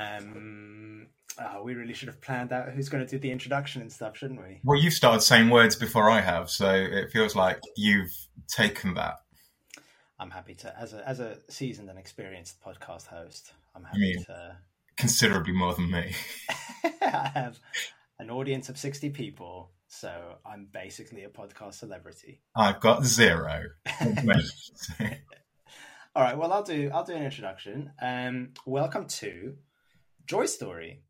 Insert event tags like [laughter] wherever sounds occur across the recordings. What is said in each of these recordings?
Um, oh, we really should have planned out who's going to do the introduction and stuff, shouldn't we? Well, you've started saying words before I have, so it feels like you've taken that. I'm happy to, as a as a seasoned and experienced podcast host, I'm happy mean- to. Considerably more than me. [laughs] I have an audience of 60 people, so I'm basically a podcast celebrity. I've got zero. [laughs] All right, well, I'll do I'll do an introduction. Um, welcome to Joy Story.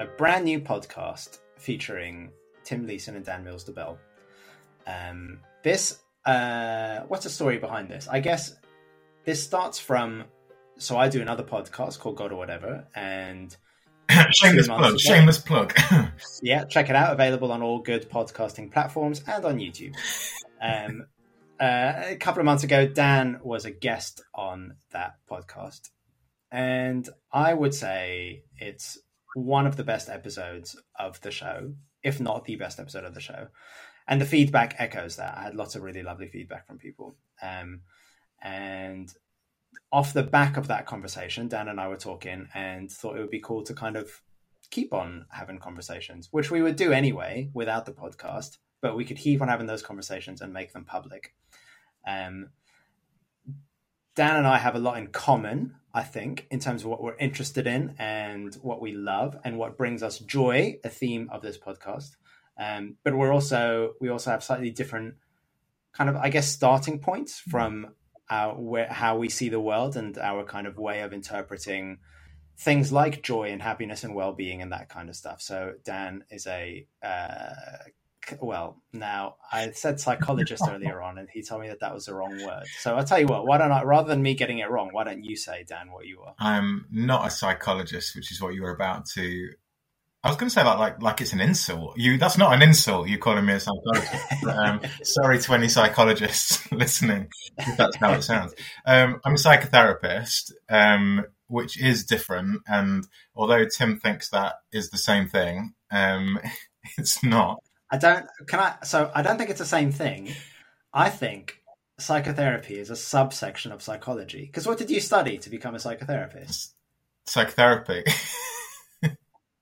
A brand new podcast featuring Tim Leeson and Dan Mills de Bell. Um, this, uh, what's the story behind this? I guess this starts from. So I do another podcast called God or Whatever, and [laughs] shameless plug. ago. Shameless plug. [laughs] yeah, check it out. Available on all good podcasting platforms and on YouTube. Um, uh, a couple of months ago, Dan was a guest on that podcast, and I would say it's one of the best episodes of the show, if not the best episode of the show. And the feedback echoes that. I had lots of really lovely feedback from people. Um, and off the back of that conversation, Dan and I were talking and thought it would be cool to kind of keep on having conversations, which we would do anyway without the podcast, but we could keep on having those conversations and make them public. Um, Dan and I have a lot in common, I think, in terms of what we're interested in and what we love and what brings us joy, a theme of this podcast. Um, but we're also we also have slightly different kind of, I guess, starting points from our where how we see the world and our kind of way of interpreting things like joy and happiness and well-being and that kind of stuff. So Dan is a uh, well, now I said psychologist [laughs] earlier on, and he told me that that was the wrong word. So I'll tell you what. Why don't I, rather than me getting it wrong, why don't you say, Dan, what you are? I'm not a psychologist, which is what you were about to. I was going to say that like like it's an insult. You that's not an insult. You calling me a psychologist. But, um, [laughs] sorry to any psychologists [laughs] listening. If that's how it sounds. Um, I'm a psychotherapist, um, which is different. And although Tim thinks that is the same thing, um, [laughs] it's not. I don't. Can I? So I don't think it's the same thing. I think psychotherapy is a subsection of psychology. Because what did you study to become a psychotherapist? Psychotherapy.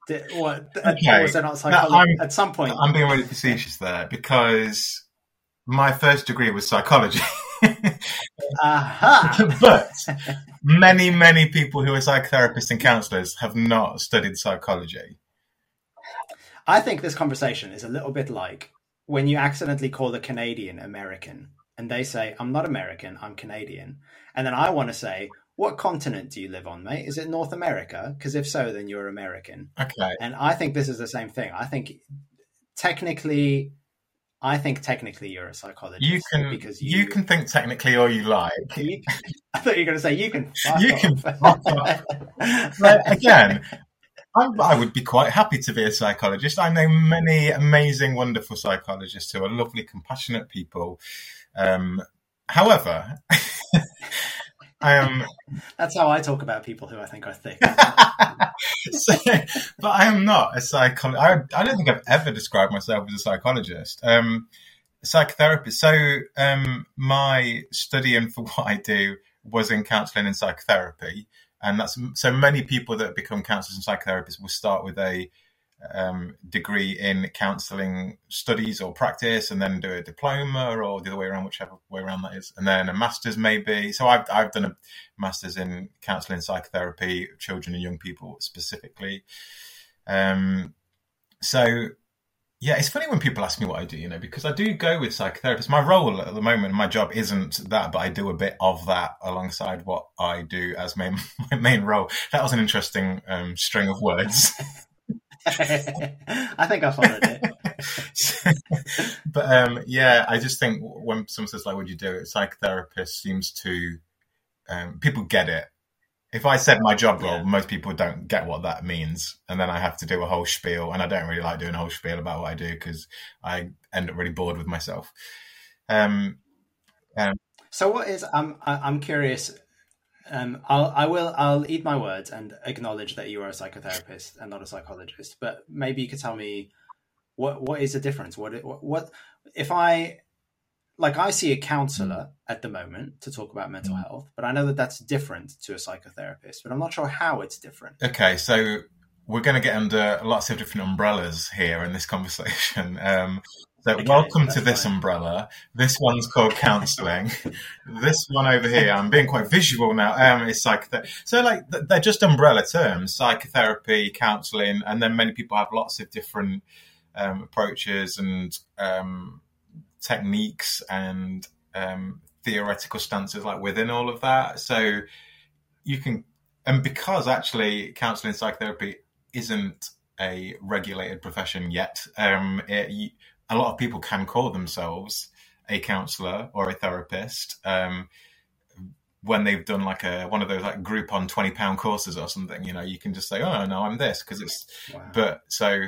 Did, what? Okay. Was there not psychology at some point? I'm being really facetious there because my first degree was psychology. [laughs] Aha! [laughs] but many, many people who are psychotherapists and counselors have not studied psychology. I think this conversation is a little bit like when you accidentally call a Canadian American and they say, I'm not American, I'm Canadian. And then I want to say, What continent do you live on, mate? Is it North America? Because if so, then you're American. Okay. And I think this is the same thing. I think technically, I think technically you're a psychologist. You can because you, you, can think technically all you like. you- [laughs] I thought you were going to say you can. You off. can fuck. Again, I, I would be quite happy to be a psychologist. I know many amazing, wonderful psychologists who are lovely, compassionate people. Um, however, [laughs] I am [laughs] That's how I talk about people who I think are thick. [laughs] so, but I am not a psychologist. I, I don't think I've ever described myself as a psychologist. Um, psychotherapist. So, um, my studying [laughs] for what I do was in counselling and psychotherapy, and that's so many people that become counsellors and psychotherapists will start with a um, degree in counselling studies or practice, and then do a diploma or the other way around, whichever way around that is, and then a master's maybe. So I've I've done a master's in counselling psychotherapy, children and young people specifically. Um, so yeah, it's funny when people ask me what I do, you know, because I do go with psychotherapists. My role at the moment, my job isn't that, but I do a bit of that alongside what I do as my, [laughs] my main role. That was an interesting um, string of words. [laughs] [laughs] I think I followed it. [laughs] but um, yeah, I just think when someone says like, "Would you do it?" Psychotherapist seems to um, people get it. If I said my job role, Yeah. most people don't get what that means, and then I have to do a whole spiel, and I don't really like doing a whole spiel about what I do because I end up really bored with myself. Um, So what is? I'm I'm curious. Um, I'll I will I'll eat my words and acknowledge that you are a psychotherapist and not a psychologist. But maybe you could tell me what what is the difference? What what, what if I like I see a counselor at the moment to talk about mental health, but I know that that's different to a psychotherapist. But I'm not sure how it's different. Okay, so we're going to get under lots of different umbrellas here in this conversation. [laughs] Um, so Okay, welcome to this fine. umbrella. This one's called counselling. [laughs] this one over here, I'm being quite visual now. Um, is psychotherapy. So like they're just umbrella terms: psychotherapy, counselling, and then many people have lots of different um, approaches and um, techniques and um, theoretical stances like within all of that. So you can, and because actually counselling psychotherapy isn't a regulated profession yet, um, it, a lot of people can call themselves a counsellor or a therapist. Um, when they've done like a one of those like Groupon twenty pound courses or something, you know, you can just say, "Oh no, I'm this," because it's Wow. but so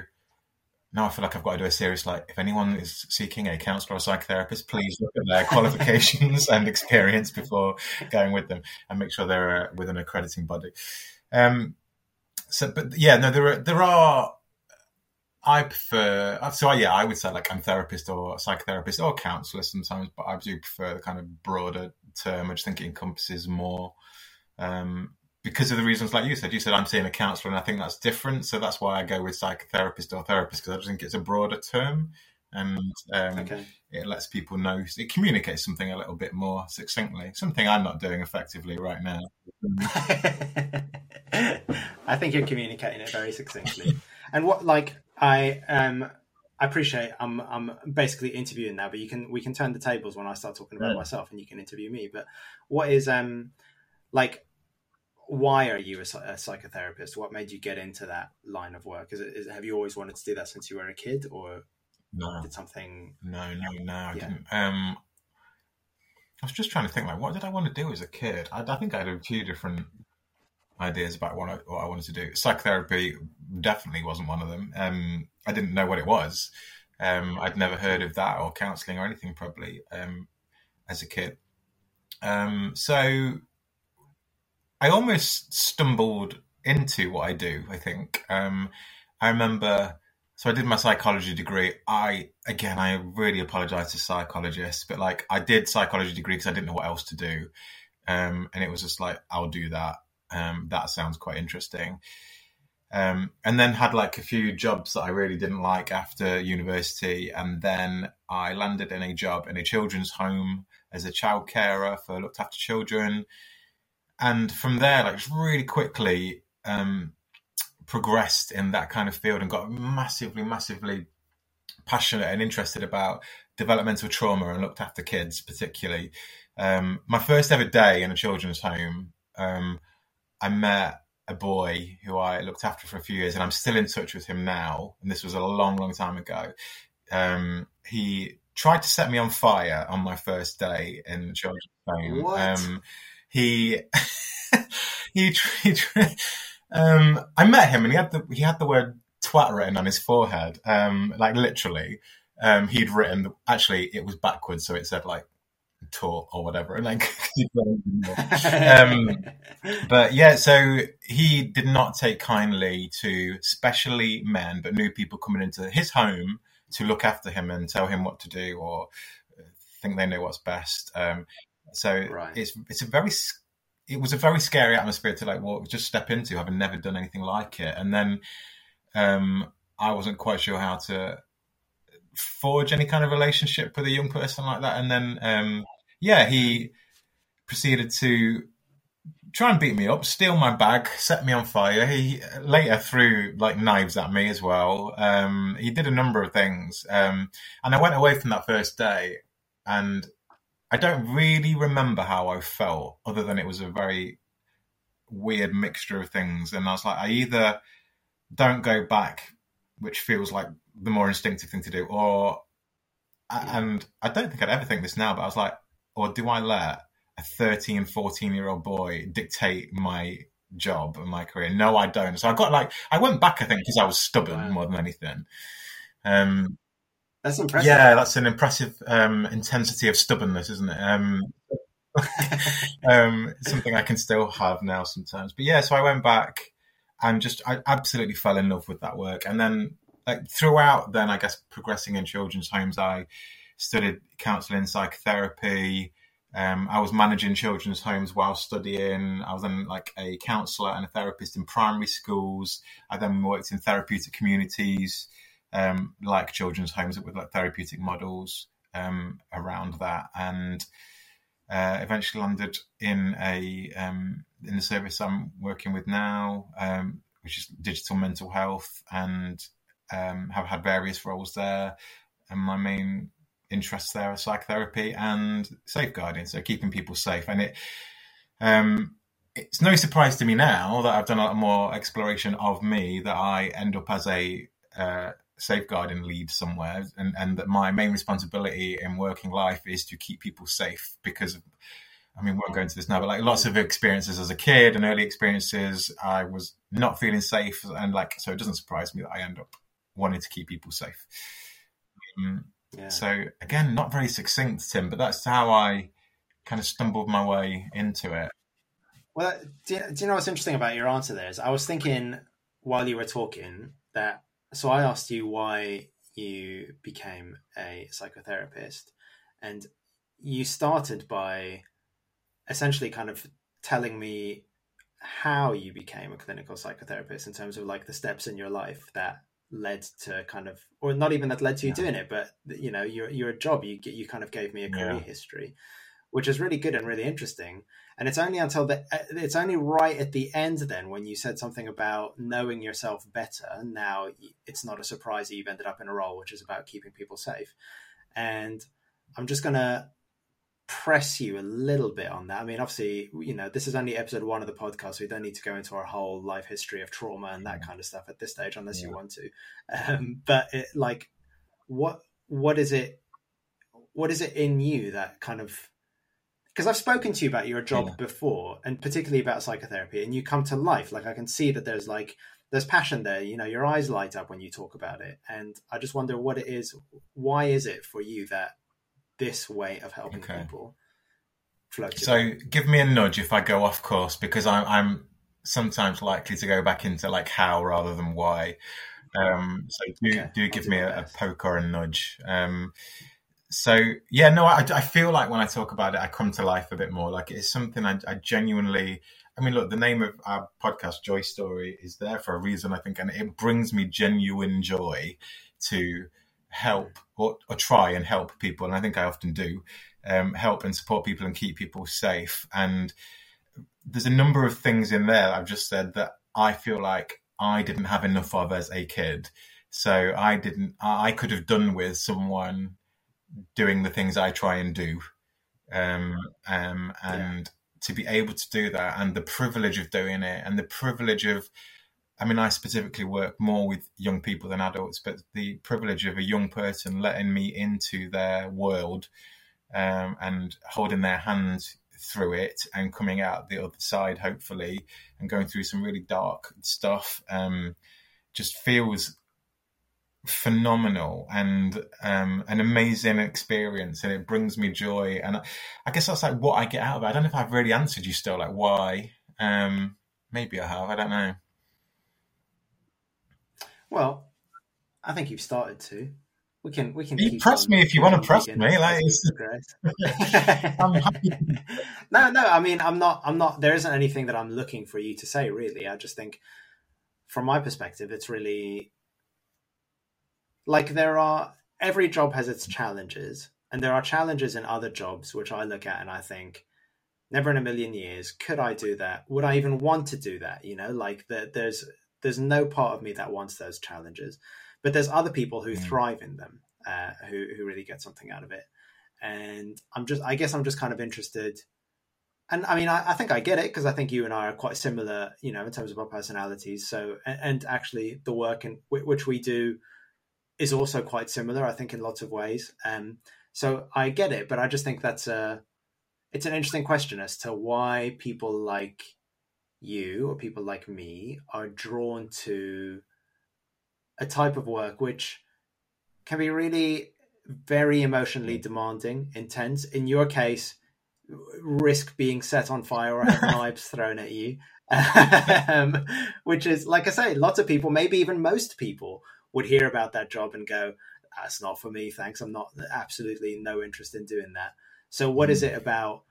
now I feel like I've got to do a series like if anyone is seeking a counsellor or psychotherapist, please look at their qualifications [laughs] and experience before going with them and make sure they're uh, with an accrediting body. Um, so, but yeah, no, there are there are. I prefer so yeah, I would say like I'm therapist or psychotherapist or counsellor sometimes, but I do prefer the kind of broader term. I just think it encompasses more. Um, because of the reasons like you said. You said I'm seeing a counsellor, and I think that's different. So that's why I go with psychotherapist or therapist because I just think it's a broader term, and um, Okay. it lets people know. It communicates something a little bit more succinctly. Something I'm not doing effectively right now. [laughs] I think you're communicating it very succinctly. And what like I um I appreciate I'm I'm basically interviewing now, but you can we can turn the tables when I start talking about Yeah. myself and you can interview me. But what is um like why are you a, a psychotherapist? What made you get into that line of work? Is it is, have you always wanted to do that since you were a kid, or No, did something? no, no, no. I Yeah. didn't. Um, I was just trying to think like, what did I want to do as a kid? I, I think I had a few different ideas about what I, what I wanted to do. Psychotherapy definitely wasn't one of them. Um, I didn't know what it was. Um, I'd never heard of that or counselling or anything probably um, as a kid. Um, so I almost stumbled into what I do. I think um, I remember. So I did my psychology degree. I again, I really apologize to psychologists, but like I did psychology degree because I didn't know what else to do, um, and it was just like I'll do that. Um, that sounds quite interesting. Um, and then had like a few jobs that I really didn't like after university, and then I landed in a job in a children's home as a child carer for looked after children, and from there, like really quickly, um, progressed in that kind of field and got massively, massively passionate and interested about developmental trauma and looked after kids, particularly. Um, my first ever day in a children's home, um, I met a boy who I looked after for a few years, and I'm still in touch with him now. And this was a long, long time ago. Um, he tried to set me on fire on my first day in children's home. What? Um, he [laughs] he, he um, I met him and he had the he had the word twat written on his forehead, um, like literally. Um, he'd written actually it was backwards, so it said like "taught" or whatever, and like. [laughs] [laughs] um, but yeah, so he did not take kindly to especially men, but new people coming into his home to look after him and tell him what to do or think they know what's best. Um, so Right. it's it's a very it was a very scary atmosphere to like walk just step into, having never done anything like it, and then um, I wasn't quite sure how to forge any kind of relationship with a young person like that, and then um, yeah, he proceeded to try and beat me up, steal my bag, set me on fire. He later threw like knives at me as well. Um, he did a number of things, um, and I went away from that first day, and I don't really remember how I felt, other than it was a very weird mixture of things. And I was like, I either don't go back, which feels like the more instinctive thing to do, or and I don't think I'd ever think this now, but I was like, or do I let a 13, 14 year old boy dictate my job and my career? No, I don't. So I got like, I went back, I think, because I was stubborn Wow. more than anything. Um, That's impressive. yeah, that's an impressive um, intensity of stubbornness, isn't it? Um, [laughs] um, something I can still have now sometimes. But yeah, so I went back and just I absolutely fell in love with that work. And then like throughout, then I guess progressing in children's homes, I studied counselling, psychotherapy. Um, I was managing children's homes while studying. I was then like a counsellor and a therapist in primary schools. I then worked in therapeutic communities, um, like children's homes with like therapeutic models um, around that, and uh, eventually landed in a um, in the service I'm working with now, um, which is digital mental health, and um, have had various roles there. And my main interests there are psychotherapy and safeguarding, so keeping people safe. And it um, it's no surprise to me now that I've done a lot more exploration of me that I end up as a uh, safeguarding lead somewhere, and, and that my main responsibility in working life is to keep people safe because. I mean, we won't go into this now, but like lots of experiences as a kid and early experiences, I was not feeling safe, and like so, it doesn't surprise me that I end up wanting to keep people safe. Um, yeah. So again, not very succinct, Tim, but that's how I kind of stumbled my way into it. Well, do you, do you know what's interesting about your answer there is I was thinking while you were talking that so I asked you why you became a psychotherapist, and you started by essentially kind of telling me how you became a clinical psychotherapist in terms of like the steps in your life that led to kind of or not even that led to you yeah. doing it but you know your your job you you kind of gave me a career yeah. history which is really good and really interesting and it's only until the uh, it's only right at the end then when you said something about knowing yourself better. Now it's not a surprise that you've ended up in a role which is about keeping people safe. And I'm just gonna press you a little bit on that. I mean, obviously, you know, this is only episode one of the podcast, so we don't need to go into our whole life history of trauma and that kind of stuff at this stage, unless yeah. you want to. Um, but it, like, what what is it? What is it in you that kind of because I've spoken to you about your job yeah. before, and particularly about psychotherapy, and you come to life. Like I can see that there's like there's passion there. You know, your eyes light up when you talk about it, and I just wonder what it is. Why is it for you that this way of helping okay. people? So, give me a nudge if I go off course, because I'm, I'm sometimes likely to go back into like how rather than why. Um, so do okay. do give me a, a, poke or a nudge. Um, so yeah, no, I, I feel like when I talk about it, I come to life a bit more. Like it's something I, I genuinely. I mean, look, the name of our podcast, Joy Story, is there for a reason, I think, and it brings me genuine joy to help or, or try and help people, and I think I often do um, help and support people and keep people safe. And there's a number of things in there I've just said that I feel like I didn't have enough of as a kid. So I didn't. I could have done with someone doing the things I try and do. Um, um, and yeah. to be able to do that and the privilege of doing it and the privilege of, I mean, I specifically work more with young people than adults, but the privilege of a young person letting me into their world um, and holding their hand through it and coming out the other side, hopefully, and going through some really dark stuff um, just feels phenomenal and um, an amazing experience and it brings me joy. And I, I, guess that's like what I get out of it. I don't know if I've really answered you still like why? Um, maybe I have. I don't know well I think you've started to. We can we can you press me if you want to press me like [laughs] [laughs] no no I mean I'm not I'm not there isn't anything that I'm looking for you to say really. I just think from my perspective it's really like there are every job has its challenges and there are challenges in other jobs which i look at and i think never in a million years could i do that? Would i even want to do that? You know like the, there's there's no part of me that wants those challenges but there's other people who mm. thrive in them uh, who, who really get something out of it and i'm just i guess i'm just kind of interested and I mean, I, I, think I get it because I think you and I are quite similar, you know, in terms of our personalities. So, and, and actually, the work in which we do is also quite similar, I think, in lots of ways. Um, so I get it, but I just think that's a it's an interesting question as to why people like you or people like me are drawn to a type of work which can be really very emotionally demanding, intense. In your case, risk being set on fire or have [laughs] knives thrown at you. Um, which is, like I say, lots of people, maybe even most people, would hear about that job and go, "That's not for me, thanks. I'm not absolutely no interest in doing that." So, what is it about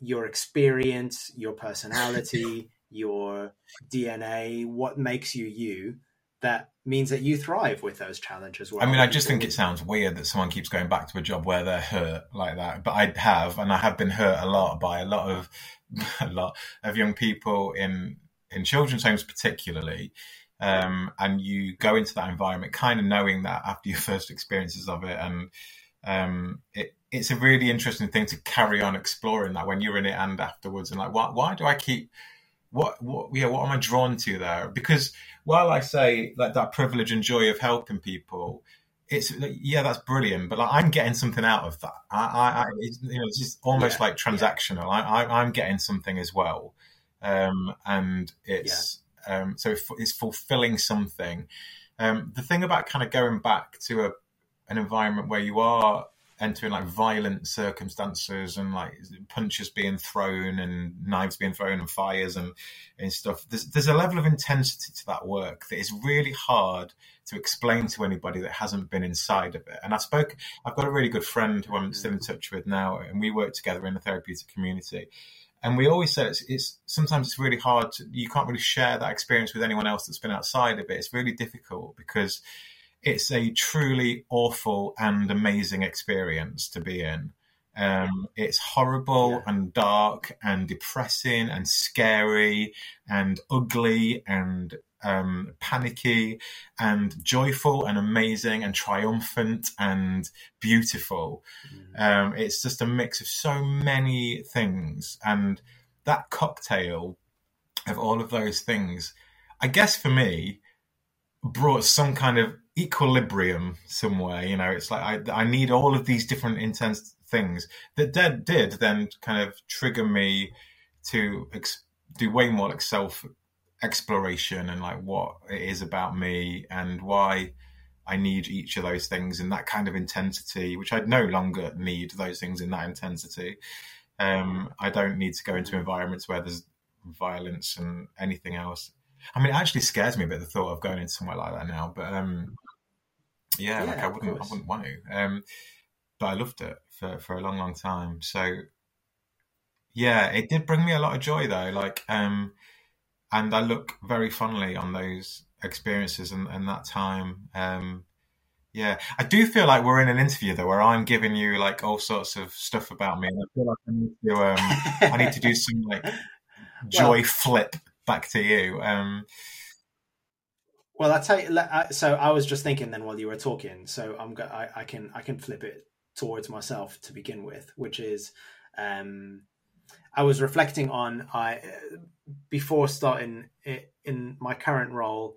your experience, your personality, your DNA? What makes you you? That means that you thrive with those challenges. I mean, I just think it sounds weird that someone keeps going back to a job where they're hurt like that. But I have, and I have been hurt a lot by a lot of [laughs] a lot of young people in in children's homes, particularly. Um, and you go into that environment kind of knowing that after your [laughs] first experiences of it, and um, it, it's a really interesting thing to carry on exploring that when you're in it and afterwards, and like, why, why do I keep what what yeah what am I drawn to there? Because while I say like that privilege and joy of helping people, it's yeah that's brilliant, but like, I'm getting something out of that. I, I, I it's, you know it's just almost yeah, like transactional. Yeah. I, I am getting something as well, um, and it's yeah. um, so it's fulfilling something. Um, the thing about kind of going back to a an environment where you are entering like violent circumstances and like punches being thrown and knives being thrown and fires and, and stuff. There's, there's a level of intensity to that work that is really hard to explain to anybody that hasn't been inside of it. And I spoke, I've got a really good friend who I'm mm. still in touch with now, and we work together in the therapeutic community. And we always say it's, it's sometimes it's really hard. To, you can't really share that experience with anyone else that's been outside of it. It's really difficult because it's a truly awful and amazing experience to be in. Um, it's horrible yeah. and dark and depressing and scary and ugly and um, panicky and joyful and amazing and triumphant and beautiful. Mm. Um, it's just a mix of so many things. And that cocktail of all of those things, I guess for me, brought some kind of equilibrium somewhere. You know, it's like I, I need all of these different intense things that did, did then kind of trigger me to ex- do way more like self exploration and like what it is about me and why I need each of those things in that kind of intensity, which I no longer need those things in that intensity. Um, I don't need to go into environments where there's violence and anything else. I mean, it actually scares me a bit the thought of going into somewhere like that now. But um, yeah, yeah, like I wouldn't, I wouldn't want to. Um, but I loved it for for a long, long time. So yeah, it did bring me a lot of joy though. Like, um, and I look very fondly on those experiences and, and that time. Um, yeah, I do feel like we're in an interview though, where I'm giving you like all sorts of stuff about me, and I feel like I need to, um, I need to do some like [laughs] joy well, flip back to you. Um, well, I tell you. So I was just thinking then while you were talking. So I'm go- I, I can I can flip it towards myself to begin with, which is, um, I was reflecting on I before starting in my current role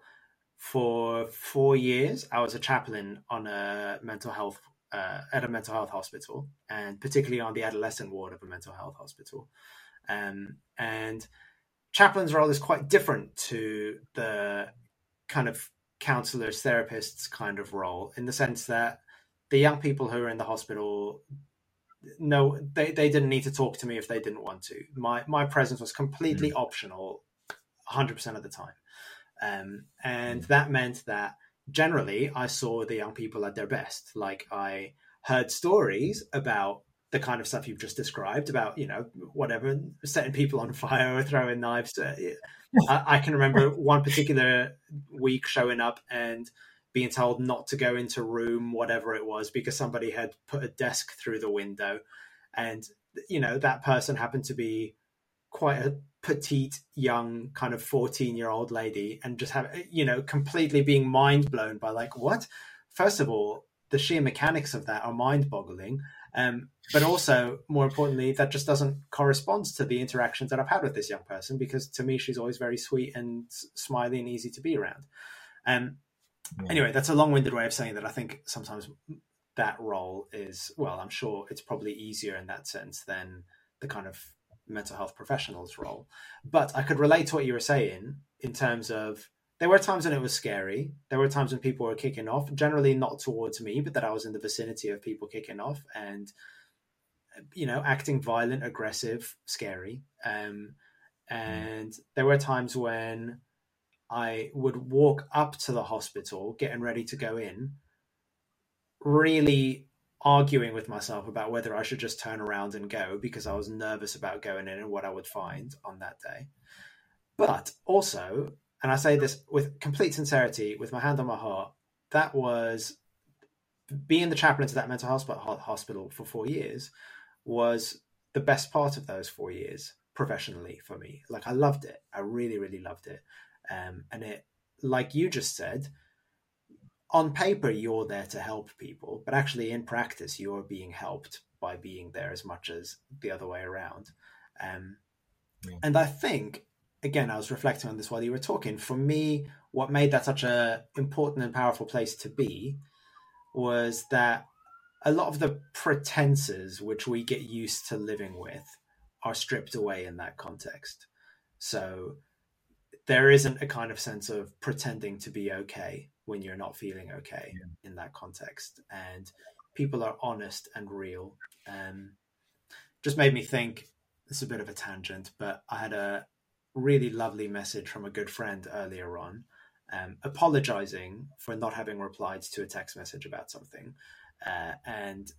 for four years. I was a chaplain on a mental health uh, at a mental health hospital, and particularly on the adolescent ward of a mental health hospital. Um, and chaplain's role is quite different to the kind of counselors, therapists kind of role in the sense that the young people who are in the hospital no they, they didn't need to talk to me if they didn't want to my my presence was completely mm. optional 100% of the time um, and mm. that meant that generally i saw the young people at their best like i heard stories about the kind of stuff you've just described about you know whatever setting people on fire or [laughs] throwing knives I, I, can remember [laughs] one particular week showing up and being told not to go into room whatever it was because somebody had put a desk through the window. And you know that person happened to be quite a petite young kind of 14 year old lady and just have you know completely being mind blown by like what? First of all the sheer mechanics of that are mind boggling um, but also, more importantly, that just doesn't correspond to the interactions that I've had with this young person because to me, she's always very sweet and smiley and easy to be around. Um, yeah. Anyway, that's a long winded way of saying that I think sometimes that role is, well, I'm sure it's probably easier in that sense than the kind of mental health professional's role. But I could relate to what you were saying in terms of there were times when it was scary. There were times when people were kicking off, generally not towards me, but that I was in the vicinity of people kicking off. And you know, acting violent, aggressive, scary. Um, and there were times when I would walk up to the hospital, getting ready to go in, really arguing with myself about whether I should just turn around and go because I was nervous about going in and what I would find on that day. But also, and I say this with complete sincerity, with my hand on my heart, that was being the chaplain to that mental hospital for four years was the best part of those four years professionally for me. Like I loved it. I really, really loved it. Um, and it, like you just said, on paper you're there to help people, but actually in practice you're being helped by being there as much as the other way around. Um, yeah. And I think, again, I was reflecting on this while you were talking. For me, what made that such a important and powerful place to be was that a lot of the pretenses which we get used to living with are stripped away in that context. So there isn't a kind of sense of pretending to be okay when you're not feeling okay yeah. in that context. And people are honest and real. Um, just made me think this is a bit of a tangent, but I had a really lovely message from a good friend earlier on, um, apologizing for not having replied to a text message about something. Uh, and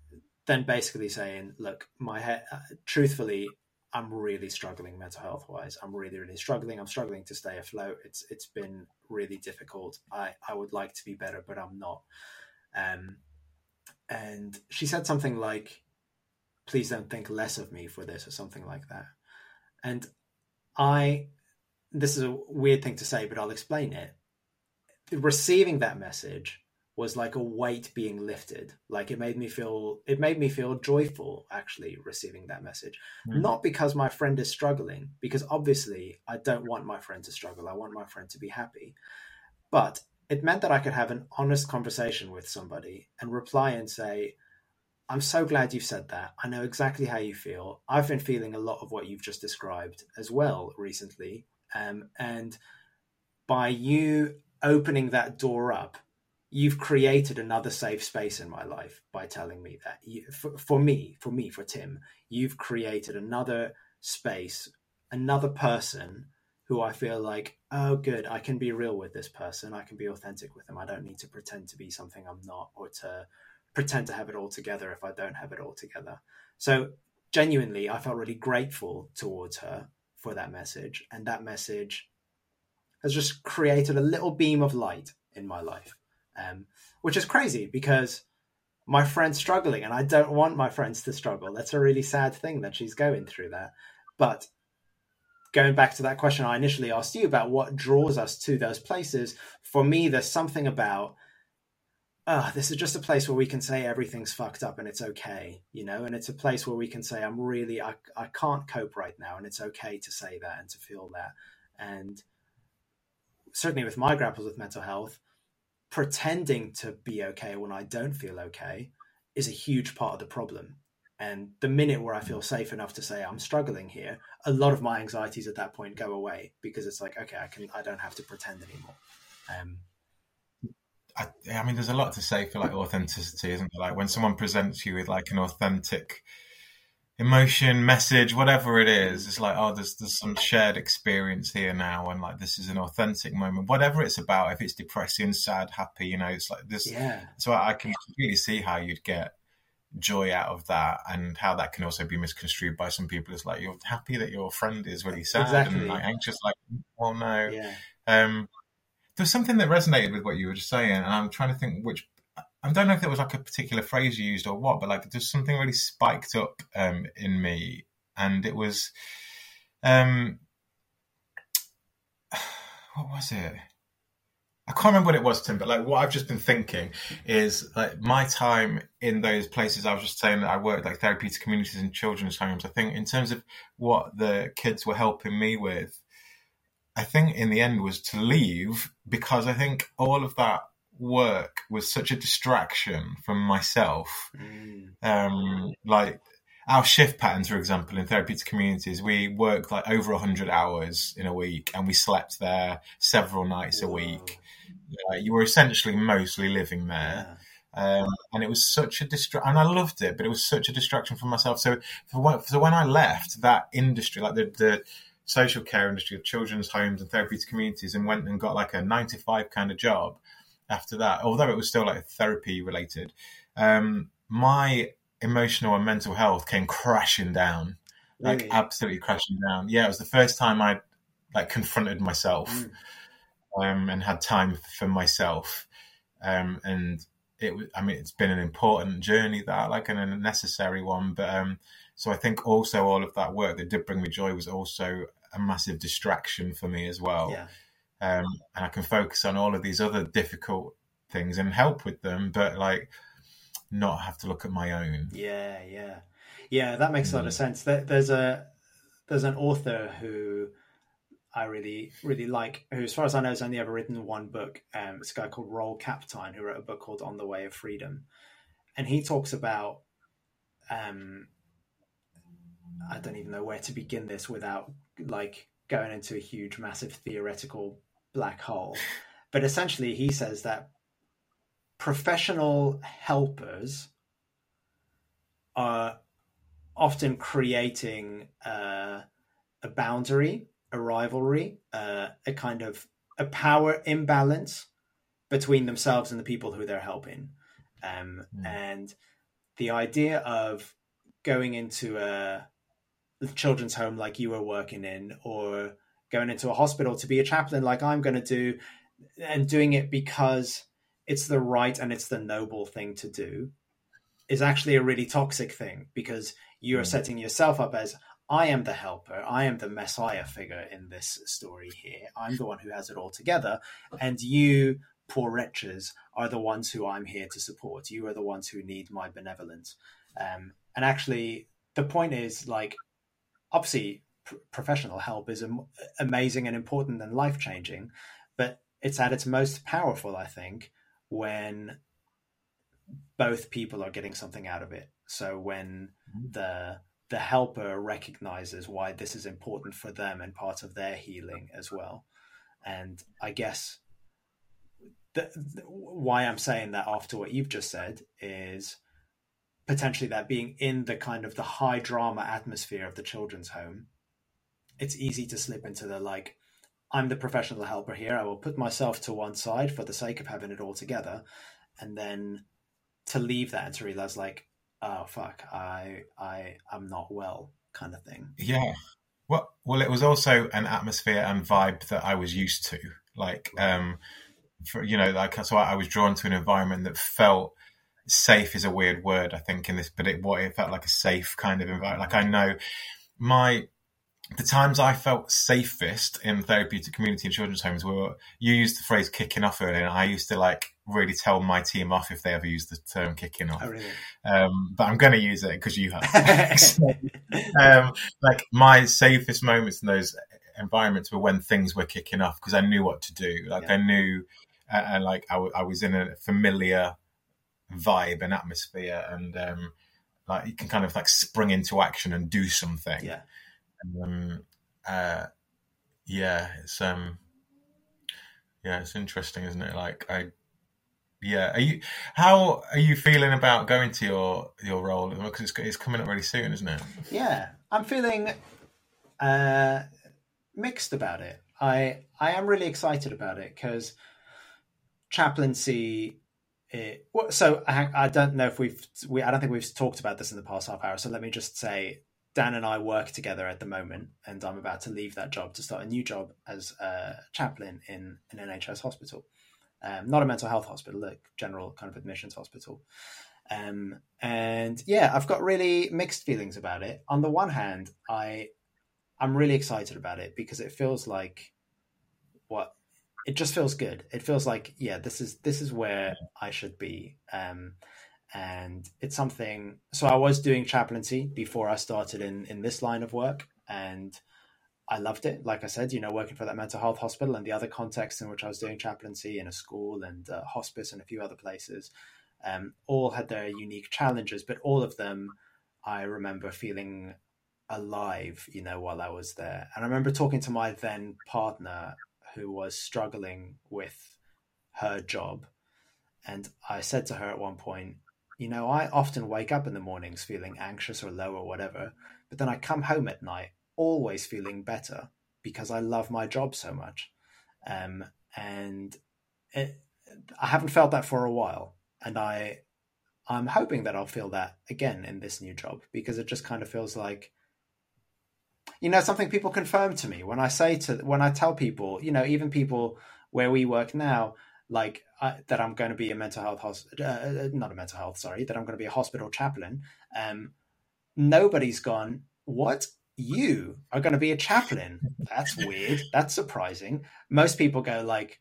then basically saying, look, my head, uh, truthfully, I'm really struggling mental health wise. I'm really, really struggling. I'm struggling to stay afloat. It's it's been really difficult. I, I would like to be better, but I'm not. Um, and she said something like, please don't think less of me for this or something like that. And I this is a weird thing to say, but I'll explain it. Receiving that message was like a weight being lifted like it made me feel it made me feel joyful actually receiving that message mm. not because my friend is struggling because obviously i don't want my friend to struggle i want my friend to be happy but it meant that i could have an honest conversation with somebody and reply and say i'm so glad you've said that. I know exactly how you feel. I've been feeling a lot of what you've just described as well recently um, and by you opening that door up you've created another safe space in my life by telling me that. You, for, for, me for me for tim you've created another space another person who i feel like oh good i can be real with this person. I can be authentic with them. I don't need to pretend to be something i'm not or to pretend to have it all together if i don't have it all together so genuinely i felt really grateful towards her for that message and that message has just created a little beam of light in my life um, which is crazy because my friend's struggling and I don't want my friends to struggle. That's a really sad thing that she's going through that. But going back to that question I initially asked you about what draws us to those places, for me, there's something about, oh, this is just a place where we can say everything's fucked up and it's okay, you know, and it's a place where we can say, I'm really, I, I can't cope right now. And it's okay to say that and to feel that. And certainly with my grapples with mental health, pretending to be okay when I don't feel okay is a huge part of the problem. And the minute where I feel safe enough to say I'm struggling here, a lot of my anxieties at that point go away because it's like, okay, I can, I don't have to pretend anymore. Um, I, I mean, there's a lot to say for like authenticity, isn't there? Like when someone presents you with like an authentic emotion, message, whatever it is. It's like, oh, there's there's some shared experience here now, and like this is an authentic moment. Whatever it's about, if it's depressing, sad, happy, you know, it's like this. Yeah. So I can really see how you'd get joy out of that, and how that can also be misconstrued by some people. It's like you're happy that your friend is really sad exactly. and like anxious. Like, well, no. Yeah. Um, there's something that resonated with what you were just saying, and I'm trying to think which I don't know if it was like a particular phrase you used or what, but like there's something really spiked up um, in me, and it was, um, [sighs] what was it? I can't remember what it was, Tim, but like what I've just been thinking is like my time in those places. I was just saying that I worked like therapeutic communities and children's homes. I think in terms of what the kids were helping me with, I think in the end was to leave because I think all of that work was such a distraction from myself. Mm. Um, like our shift patterns, for example, in therapeutic communities, we work like over 100 hours in a week and we slept there several nights Whoa. a week. Uh, you were essentially mostly living there. Um, and it was such a distraction, and I loved it, but it was such a distraction from myself. So, for so when I left that industry, like the, the social care industry of children's homes and therapeutic communities, and went and got like a nine to five kind of job after that, although it was still like therapy related, um, my emotional and mental health came crashing down, like really? absolutely crashing down. Yeah, it was the first time I like confronted myself mm. um, and had time for myself. Um, and it, was, I mean, it's been an important journey that, like, and a necessary one. But um, so I think also all of that work that did bring me joy was also a massive distraction for me as well. Yeah. Um, and I can focus on all of these other difficult things and help with them, but like not have to look at my own. Yeah, yeah, yeah. That makes a lot of mm. sense. There's a there's an author who I really really like, who, as far as I know, has only ever written one book. Um, it's a guy called Roel Kaptein who wrote a book called On the Way of Freedom, and he talks about. Um, I don't even know where to begin this without like going into a huge, massive theoretical black hole. But essentially, he says that professional helpers are often creating uh, a boundary, a rivalry, uh, a kind of a power imbalance between themselves and the people who they're helping. Um, mm. And the idea of going into a children's home like you were working in, or going into a hospital to be a chaplain like I'm going to do, and doing it because it's the right and it's the noble thing to do is actually a really toxic thing because you are mm. setting yourself up as I am the helper, I am the messiah figure in this story here. I'm the one who has it all together, and you, poor wretches, are the ones who I'm here to support. You are the ones who need my benevolence. Um, and actually, the point is like, obviously, pr- professional help is am- amazing and important and life changing, but it's at its most powerful, I think, when both people are getting something out of it. So when mm-hmm. the the helper recognizes why this is important for them and part of their healing as well. And I guess the, the, why I'm saying that after what you've just said is potentially that being in the kind of the high drama atmosphere of the children's home, it's easy to slip into the like, I'm the professional helper here. I will put myself to one side for the sake of having it all together, and then to leave that and to realize like, oh fuck, I I am not well, kind of thing. Yeah. Well, well, it was also an atmosphere and vibe that I was used to. Like, um, for, you know, like so I was drawn to an environment that felt safe is a weird word, I think, in this, but it what it felt like a safe kind of environment. Like I know my the times I felt safest in therapeutic community and children's homes were you used the phrase kicking off earlier, and I used to like really tell my team off if they ever used the term kicking off. Oh, really? um, but I'm going to use it because you have. [laughs] [laughs] um, like my safest moments in those environments were when things were kicking off because I knew what to do. Like yeah. I knew, uh, and like I, w- I was in a familiar vibe and atmosphere, and um, like you can kind of like spring into action and do something. Yeah um, uh, yeah, it's um, yeah, it's interesting, isn't it? Like I, yeah, are you? How are you feeling about going to your your role? Because it's it's coming up really soon, isn't it? Yeah, I'm feeling uh, mixed about it. I I am really excited about it because chaplaincy. It, so I, I don't know if we've we I don't think we've talked about this in the past half hour. So let me just say Dan and I work together at the moment, and I'm about to leave that job to start a new job as a chaplain in an NHS hospital. Um, not a mental health hospital, like general kind of admissions hospital. Um, and yeah, I've got really mixed feelings about it. On the one hand, I I'm really excited about it because it feels like what it just feels good. It feels like yeah, this is this is where I should be. Um, and it's something so i was doing chaplaincy before i started in in this line of work and i loved it like i said you know working for that mental health hospital and the other contexts in which i was doing chaplaincy in a school and uh, hospice and a few other places um, all had their unique challenges but all of them i remember feeling alive you know while i was there and i remember talking to my then partner who was struggling with her job And I said to her at one point, you know, I often wake up in the mornings feeling anxious or low or whatever, but then I come home at night always feeling better because I love my job so much. Um, and it, I haven't felt that for a while, and I I'm hoping that I'll feel that again in this new job because it just kind of feels like you know something people confirm to me when I say to when I tell people, you know, even people where we work now, like I, that I'm going to be a mental health uh, uh, not a mental health, sorry, that I'm going to be a hospital chaplain. Um, nobody's gone. What you are going to be a chaplain? That's weird. That's surprising. Most people go like,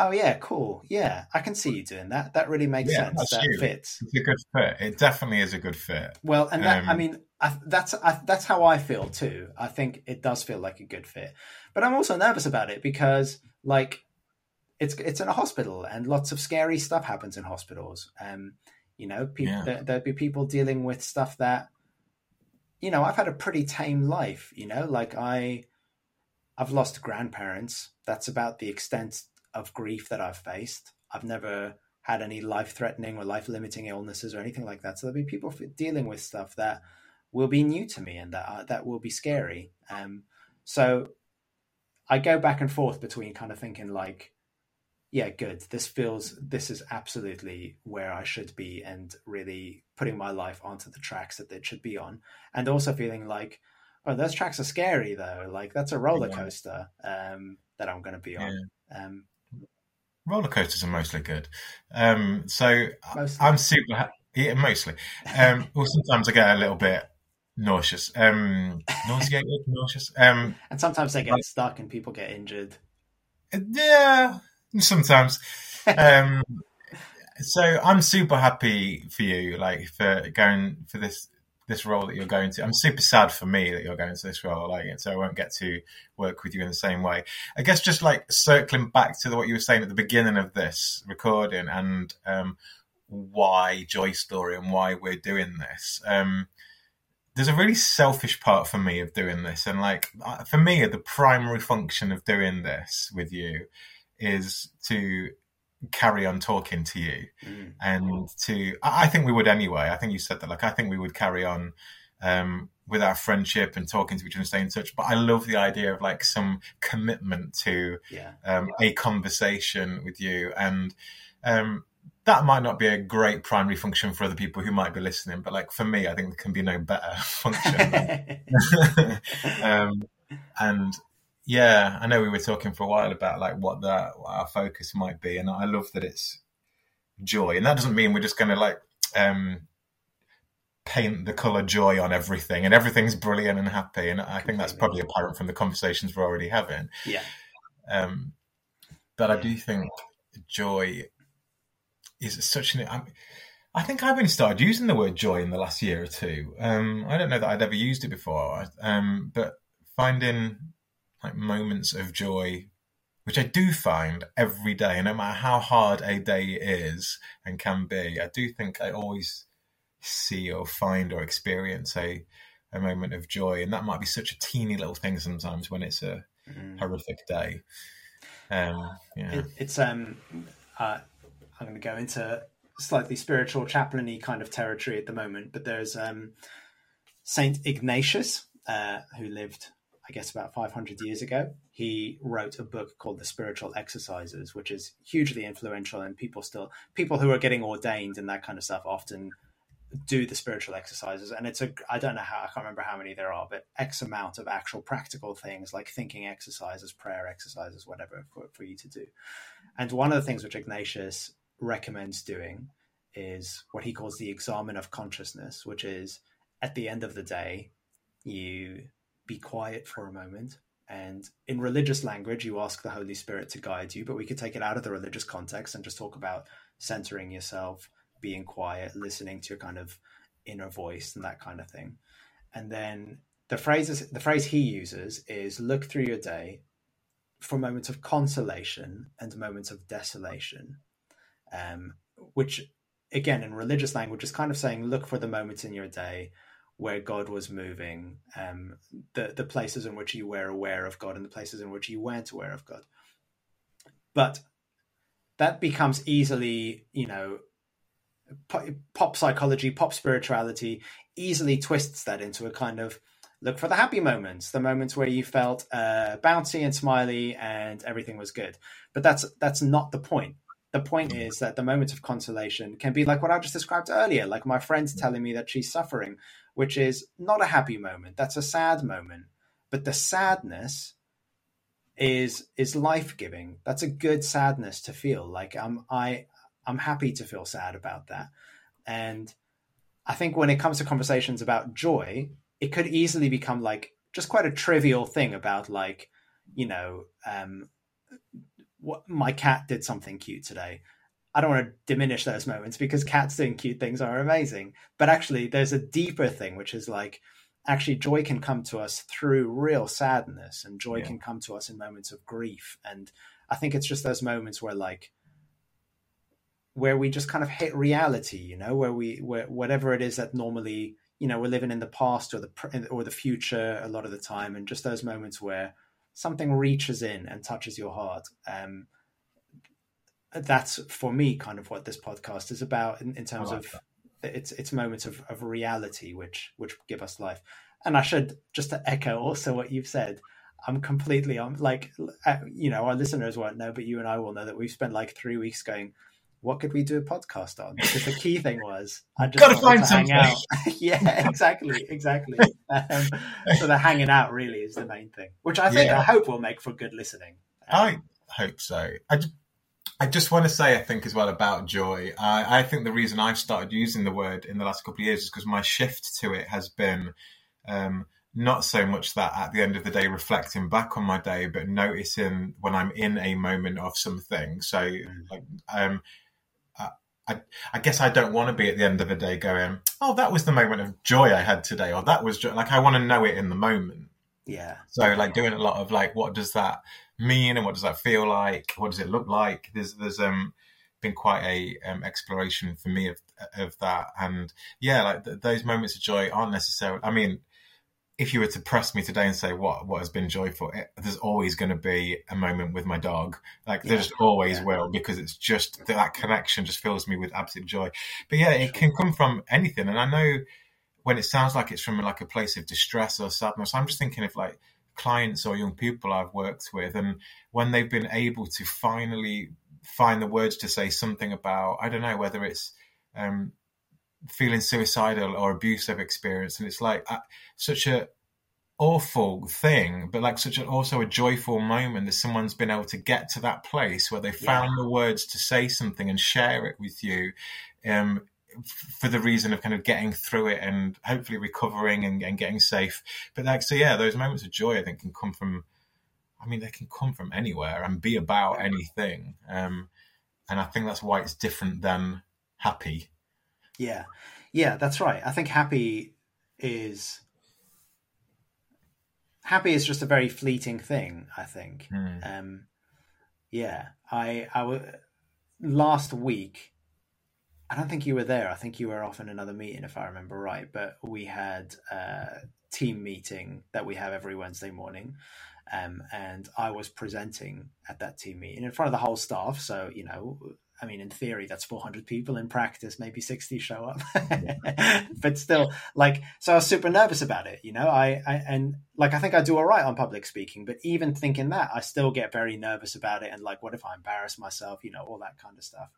Oh yeah, cool. Yeah, I can see you doing that. That really makes yeah, sense. That you. fits. It's a good fit. It definitely is a good fit. Well, and that, um, I mean, I, that's I, that's how I feel too. I think it does feel like a good fit, but I'm also nervous about it because, like, it's it's in a hospital and lots of scary stuff happens in hospitals. Um, you know, people yeah. there, there'd be people dealing with stuff that, you know, I've had a pretty tame life. You know, like I, I've lost grandparents. That's about the extent of grief that I've faced. I've never had any life threatening or life limiting illnesses or anything like that. So there'll be people dealing with stuff that will be new to me and that uh, that will be scary. Um, so I go back and forth between kind of thinking like, yeah, good. This feels this is absolutely where I should be and really putting my life onto the tracks that it should be on, and also feeling like, oh, those tracks are scary though. Like that's a roller coaster um, that I'm going to be on. Yeah. Um, roller coasters are mostly good. Um, so mostly. I'm super happy. Yeah, mostly. Um, [laughs] well, sometimes I get a little bit nauseous, um, nauseated, [laughs] nauseous. Um, and sometimes they get like, stuck and people get injured. Yeah, sometimes. um, [laughs] so I'm super happy for you, like for going for this this role that you're going to. I'm super sad for me that you're going to this role, like so I won't get to work with you in the same way. I guess just like circling back to what you were saying at the beginning of this recording and um, why Joy Story and why we're doing this. Um, there's a really selfish part for me of doing this, and like uh, for me, the primary function of doing this with you is to carry on talking to you. Mm. and to i think we would anyway. I think you said that like i think we would carry on um, with our friendship and talking to each other and staying in touch. But i love the idea of like some commitment to yeah. um, a conversation with you. And um, that might not be a great primary function for other people who might be listening but like for me i think there can be no better [laughs] function. [laughs] [laughs] Um, and yeah, I know we were talking for a while about like what that what our focus might be, and I love that it's joy, and that doesn't mean we're just going to like um, paint the color joy on everything, and everything's brilliant and happy, and I think that's probably apparent from the conversations we're already having. Yeah. Um, but I do think joy is such an. I, I think I've only started using the word joy in the last year or two. Um, I don't know that I'd ever used it before, um, but finding like moments of joy, which I do find every day, no matter how hard a day is and can be. I do think I always see or find or experience a a moment of joy, and that might be such a teeny little thing sometimes when it's a mm. horrific day. Um, yeah, it, it's um, uh, I'm going to go into slightly spiritual chaplainy kind of territory at the moment, but there's um, Saint Ignatius uh, who lived I guess about 500 years ago, he wrote a book called The Spiritual Exercises, which is hugely influential. And people still, people who are getting ordained and that kind of stuff often do the spiritual exercises. And it's a, I don't know how, I can't remember how many there are, but X amount of actual practical things like thinking exercises, prayer exercises, whatever for, for you to do. And one of the things which Ignatius recommends doing is what he calls the examen of consciousness, which is at the end of the day, you be quiet for a moment. And in religious language, you ask the Holy Spirit to guide you, but we could take it out of the religious context and just talk about centering yourself, being quiet, listening to your kind of inner voice and that kind of thing. And then the phrases the phrase he uses is look through your day for moments of consolation and moments of desolation. Um, which again in religious language is kind of saying look for the moments in your day where God was moving, um, the the places in which you were aware of God and the places in which you weren't aware of God. But that becomes easily, you know, pop psychology, pop spirituality easily twists that into a kind of look for the happy moments, the moments where you felt uh, bouncy and smiley and everything was good. But that's that's not the point. The point is that the moments of consolation can be like what I just described earlier, like my friend's telling me that she's suffering, which is not a happy moment. That's a sad moment. But the sadness is is life giving. That's a good sadness to feel. Like I'm I I'm happy to feel sad about that. And I think when it comes to conversations about joy, it could easily become like just quite a trivial thing about like, you know, um, what my cat did something cute today. I don't want to diminish those moments because cats doing cute things are amazing. But actually, there's a deeper thing, which is like, actually, joy can come to us through real sadness, and joy yeah. can come to us in moments of grief. And I think it's just those moments where, like, where we just kind of hit reality, you know, where we, where whatever it is that normally, you know, we're living in the past or the or the future a lot of the time, and just those moments where something reaches in and touches your heart. Um, that's for me kind of what this podcast is about in, in terms like of that. it's it's moments of, of reality which which give us life. And I should just to echo also what you've said. I'm completely on like uh, you know our listeners won't know, but you and I will know that we've spent like three weeks going what could we do a podcast on? Because the key thing was I just gotta find to something. hang out. [laughs] yeah, exactly, exactly. Um, so the hanging out really is the main thing, which I think yeah. I hope will make for good listening. Um, I hope so. I just, I just want to say, I think as well about joy. I, I think the reason I've started using the word in the last couple of years is because my shift to it has been. Um, not so much that at the end of the day reflecting back on my day but noticing when i'm in a moment of something so mm. like um I, I guess I don't want to be at the end of the day going, oh, that was the moment of joy I had today, or that was joy. like I want to know it in the moment. Yeah. So like doing a lot of like, what does that mean, and what does that feel like? What does it look like? There's there's um been quite a um, exploration for me of of that, and yeah, like th- those moments of joy aren't necessarily. I mean, if you were to press me today and say what what has been joyful, it, there's always going to be a moment with my dog. Like yeah. there's always yeah. will because it's just that connection just fills me with absolute joy. But yeah, it can come from anything, and I know when it sounds like it's from like a place of distress or sadness. I'm just thinking of like clients or young people I've worked with, and when they've been able to finally find the words to say something about I don't know whether it's um, feeling suicidal or abusive experience, and it's like uh, such a awful thing, but like such an also a joyful moment that someone's been able to get to that place where they found yeah. the words to say something and share it with you. Um, for the reason of kind of getting through it and hopefully recovering and, and getting safe. But like, so yeah, those moments of joy I think can come from, I mean, they can come from anywhere and be about anything. Um, and I think that's why it's different than happy. Yeah, yeah, that's right. I think happy is happy is just a very fleeting thing. I think. Mm. Um, yeah, I I w- last week. I don't think you were there. I think you were off in another meeting, if I remember right. But we had a team meeting that we have every Wednesday morning, um, and I was presenting at that team meeting in front of the whole staff. So you know, I mean, in theory, that's 400 people. In practice, maybe 60 show up. [laughs] but still, like, so I was super nervous about it, you know. I, I and like I think I do all right on public speaking, but even thinking that, I still get very nervous about it. And like, what if I embarrass myself? You know, all that kind of stuff.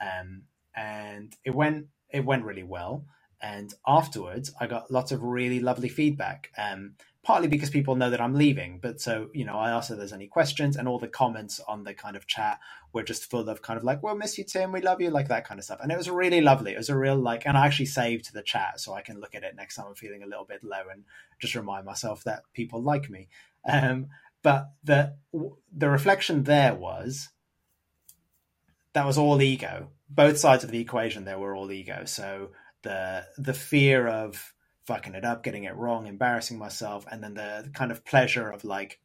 Um, and it went it went really well. And afterwards, I got lots of really lovely feedback. Um, partly because people know that I'm leaving. But so, you know, I asked if there's any questions, and all the comments on the kind of chat were just full of kind of like, we'll miss you, Tim. We love you, like that kind of stuff. And it was really lovely. It was a real like, and I actually saved the chat so I can look at it next time I'm feeling a little bit low and just remind myself that people like me. Um, but the the reflection there was that was all ego. Both sides of the equation there were all ego. So the the fear of fucking it up, getting it wrong, embarrassing myself, and then the kind of pleasure of like,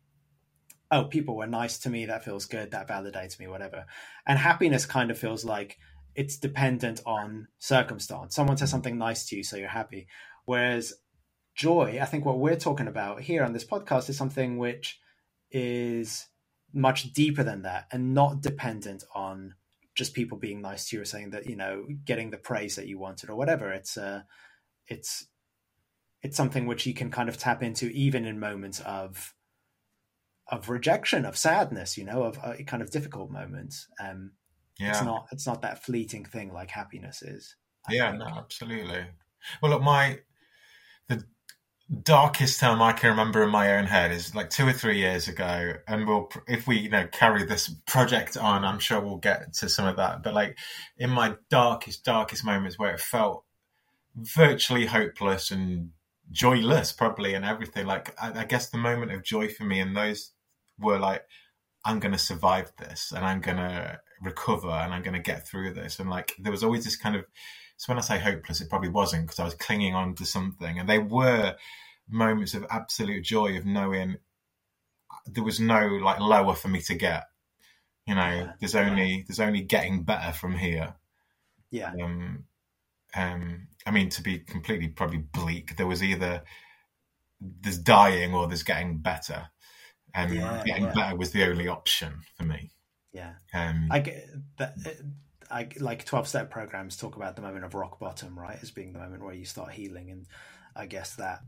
oh, people were nice to me, that feels good, that validates me, whatever. And happiness kind of feels like it's dependent on circumstance. Someone says something nice to you, so you're happy. Whereas joy, I think what we're talking about here on this podcast is something which is much deeper than that and not dependent on just people being nice to you or saying that you know getting the praise that you wanted or whatever it's uh it's it's something which you can kind of tap into even in moments of of rejection of sadness you know of uh, kind of difficult moments um yeah. it's not it's not that fleeting thing like happiness is I yeah think. no absolutely well look my the darkest time I can remember in my own head is like two or three years ago, and we'll if we you know carry this project on, I'm sure we'll get to some of that. But like in my darkest, darkest moments where it felt virtually hopeless and joyless, probably, and everything. Like I, I guess the moment of joy for me and those were like, I'm going to survive this, and I'm going to recover, and I'm going to get through this. And like there was always this kind of so when I say hopeless, it probably wasn't because I was clinging on to something, and they were moments of absolute joy of knowing there was no like lower for me to get. You know, yeah. there's only yeah. there's only getting better from here. Yeah. Um, um, I mean, to be completely probably bleak, there was either there's dying or there's getting better, and yeah, getting better was the only option for me. Yeah. Um, I get that I, like 12 step programs talk about the moment of rock bottom, right? As being the moment where you start healing. And I guess that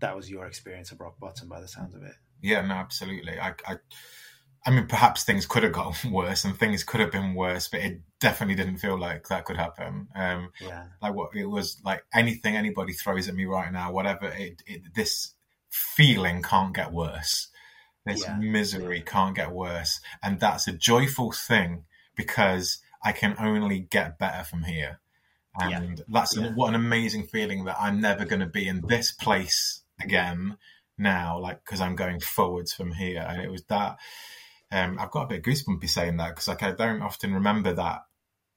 that was your experience of rock bottom by the sounds of it. Yeah, no, absolutely. I, I, I mean, perhaps things could have gotten [laughs] worse and things could have been worse, but it definitely didn't feel like that could happen. Um, yeah. Like what it was like anything anybody throws at me right now, whatever it, it this feeling can't get worse. This yeah. misery yeah. can't get worse. And that's a joyful thing because I can only get better from here. And yeah. that's what an amazing feeling that I'm never going to be in this place again now, like because I'm going forwards from here. And it was that. Um, I've got a bit goosebumpy saying that because like I don't often remember that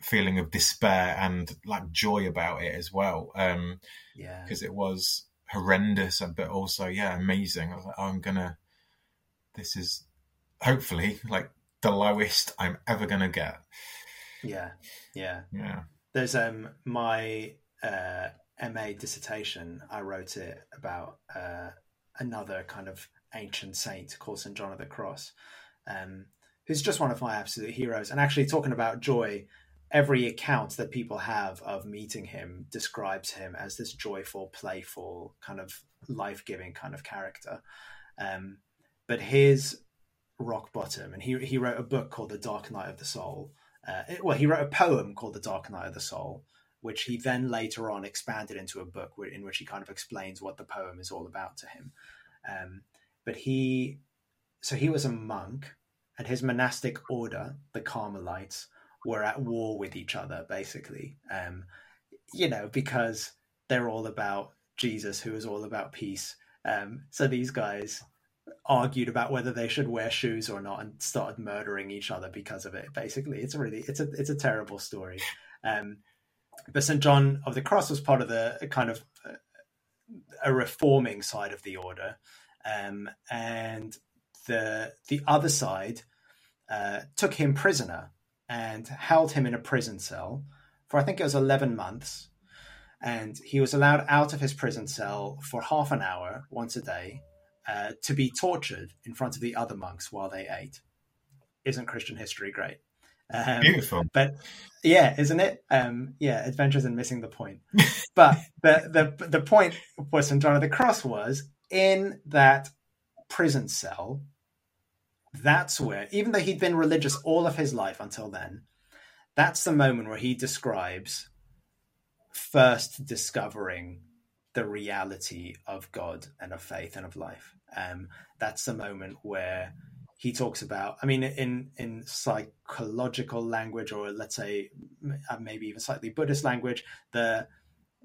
feeling of despair and like joy about it as well. Um, yeah, because it was horrendous, but also yeah, amazing. I was like, oh, I'm gonna. This is hopefully like the lowest I'm ever gonna get. Yeah, yeah, yeah. There's um my uh, MA dissertation. I wrote it about uh, another kind of ancient saint called Saint John of the Cross, um, who's just one of my absolute heroes. And actually, talking about joy, every account that people have of meeting him describes him as this joyful, playful, kind of life-giving kind of character. Um, but his rock bottom, and he he wrote a book called The Dark Night of the Soul, uh, well, he wrote a poem called The Dark Night of the Soul, which he then later on expanded into a book in which he kind of explains what the poem is all about to him. Um, but he, so he was a monk, and his monastic order, the Carmelites, were at war with each other, basically. Um, you know, because they're all about Jesus, who is all about peace. Um, so these guys argued about whether they should wear shoes or not and started murdering each other because of it basically it's a really it's a it's a terrible story um, but st john of the cross was part of the kind of uh, a reforming side of the order um, and the the other side uh, took him prisoner and held him in a prison cell for i think it was 11 months and he was allowed out of his prison cell for half an hour once a day uh, to be tortured in front of the other monks while they ate. Isn't Christian history great? Um, Beautiful. But yeah, isn't it? Um, yeah, adventures in missing the point. [laughs] but the, the the point for St. John of the Cross was in that prison cell. That's where, even though he'd been religious all of his life until then, that's the moment where he describes first discovering the reality of God and of faith and of life. Um, that's the moment where he talks about. I mean, in in psychological language, or let's say uh, maybe even slightly Buddhist language, the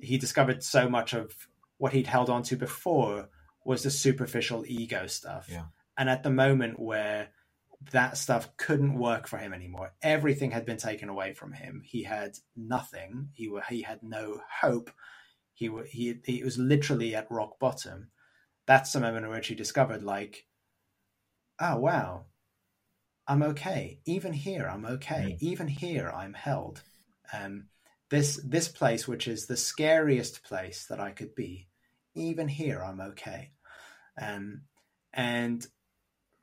he discovered so much of what he'd held on to before was the superficial ego stuff. Yeah. And at the moment where that stuff couldn't work for him anymore, everything had been taken away from him. He had nothing. He he had no hope he he he was literally at rock bottom. That's the moment in which he discovered, like, oh wow, I'm okay. Even here, I'm okay. Mm. Even here, I'm held. Um, this this place, which is the scariest place that I could be, even here, I'm okay. Um, and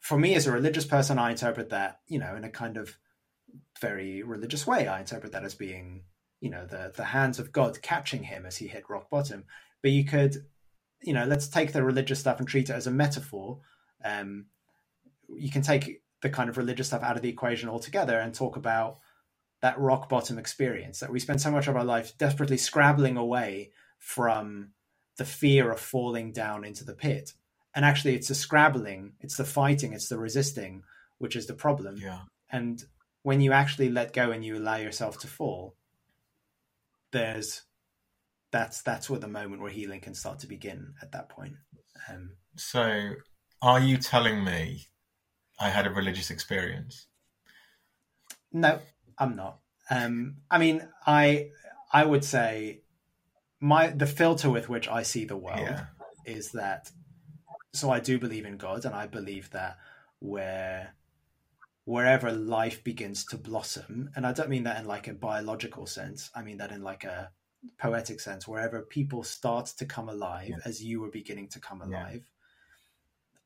for me, as a religious person, I interpret that, you know, in a kind of very religious way. I interpret that as being, you know, the the hands of God catching him as he hit rock bottom. But you could, you know, let's take the religious stuff and treat it as a metaphor. Um, you can take the kind of religious stuff out of the equation altogether and talk about that rock bottom experience that we spend so much of our life desperately scrabbling away from the fear of falling down into the pit. And actually, it's the scrabbling, it's the fighting, it's the resisting, which is the problem. Yeah. And when you actually let go and you allow yourself to fall, there's that's that's where the moment where healing can start to begin at that point. Um, so, are you telling me I had a religious experience? No, I'm not. Um, I mean, I I would say my the filter with which I see the world Yeah. is that. So I do believe in God, and I believe that where wherever life begins to blossom, and I don't mean that in like a biological sense. I mean that in like a poetic sense. Wherever people start to come alive, Yeah. as you were beginning to come Yeah. alive,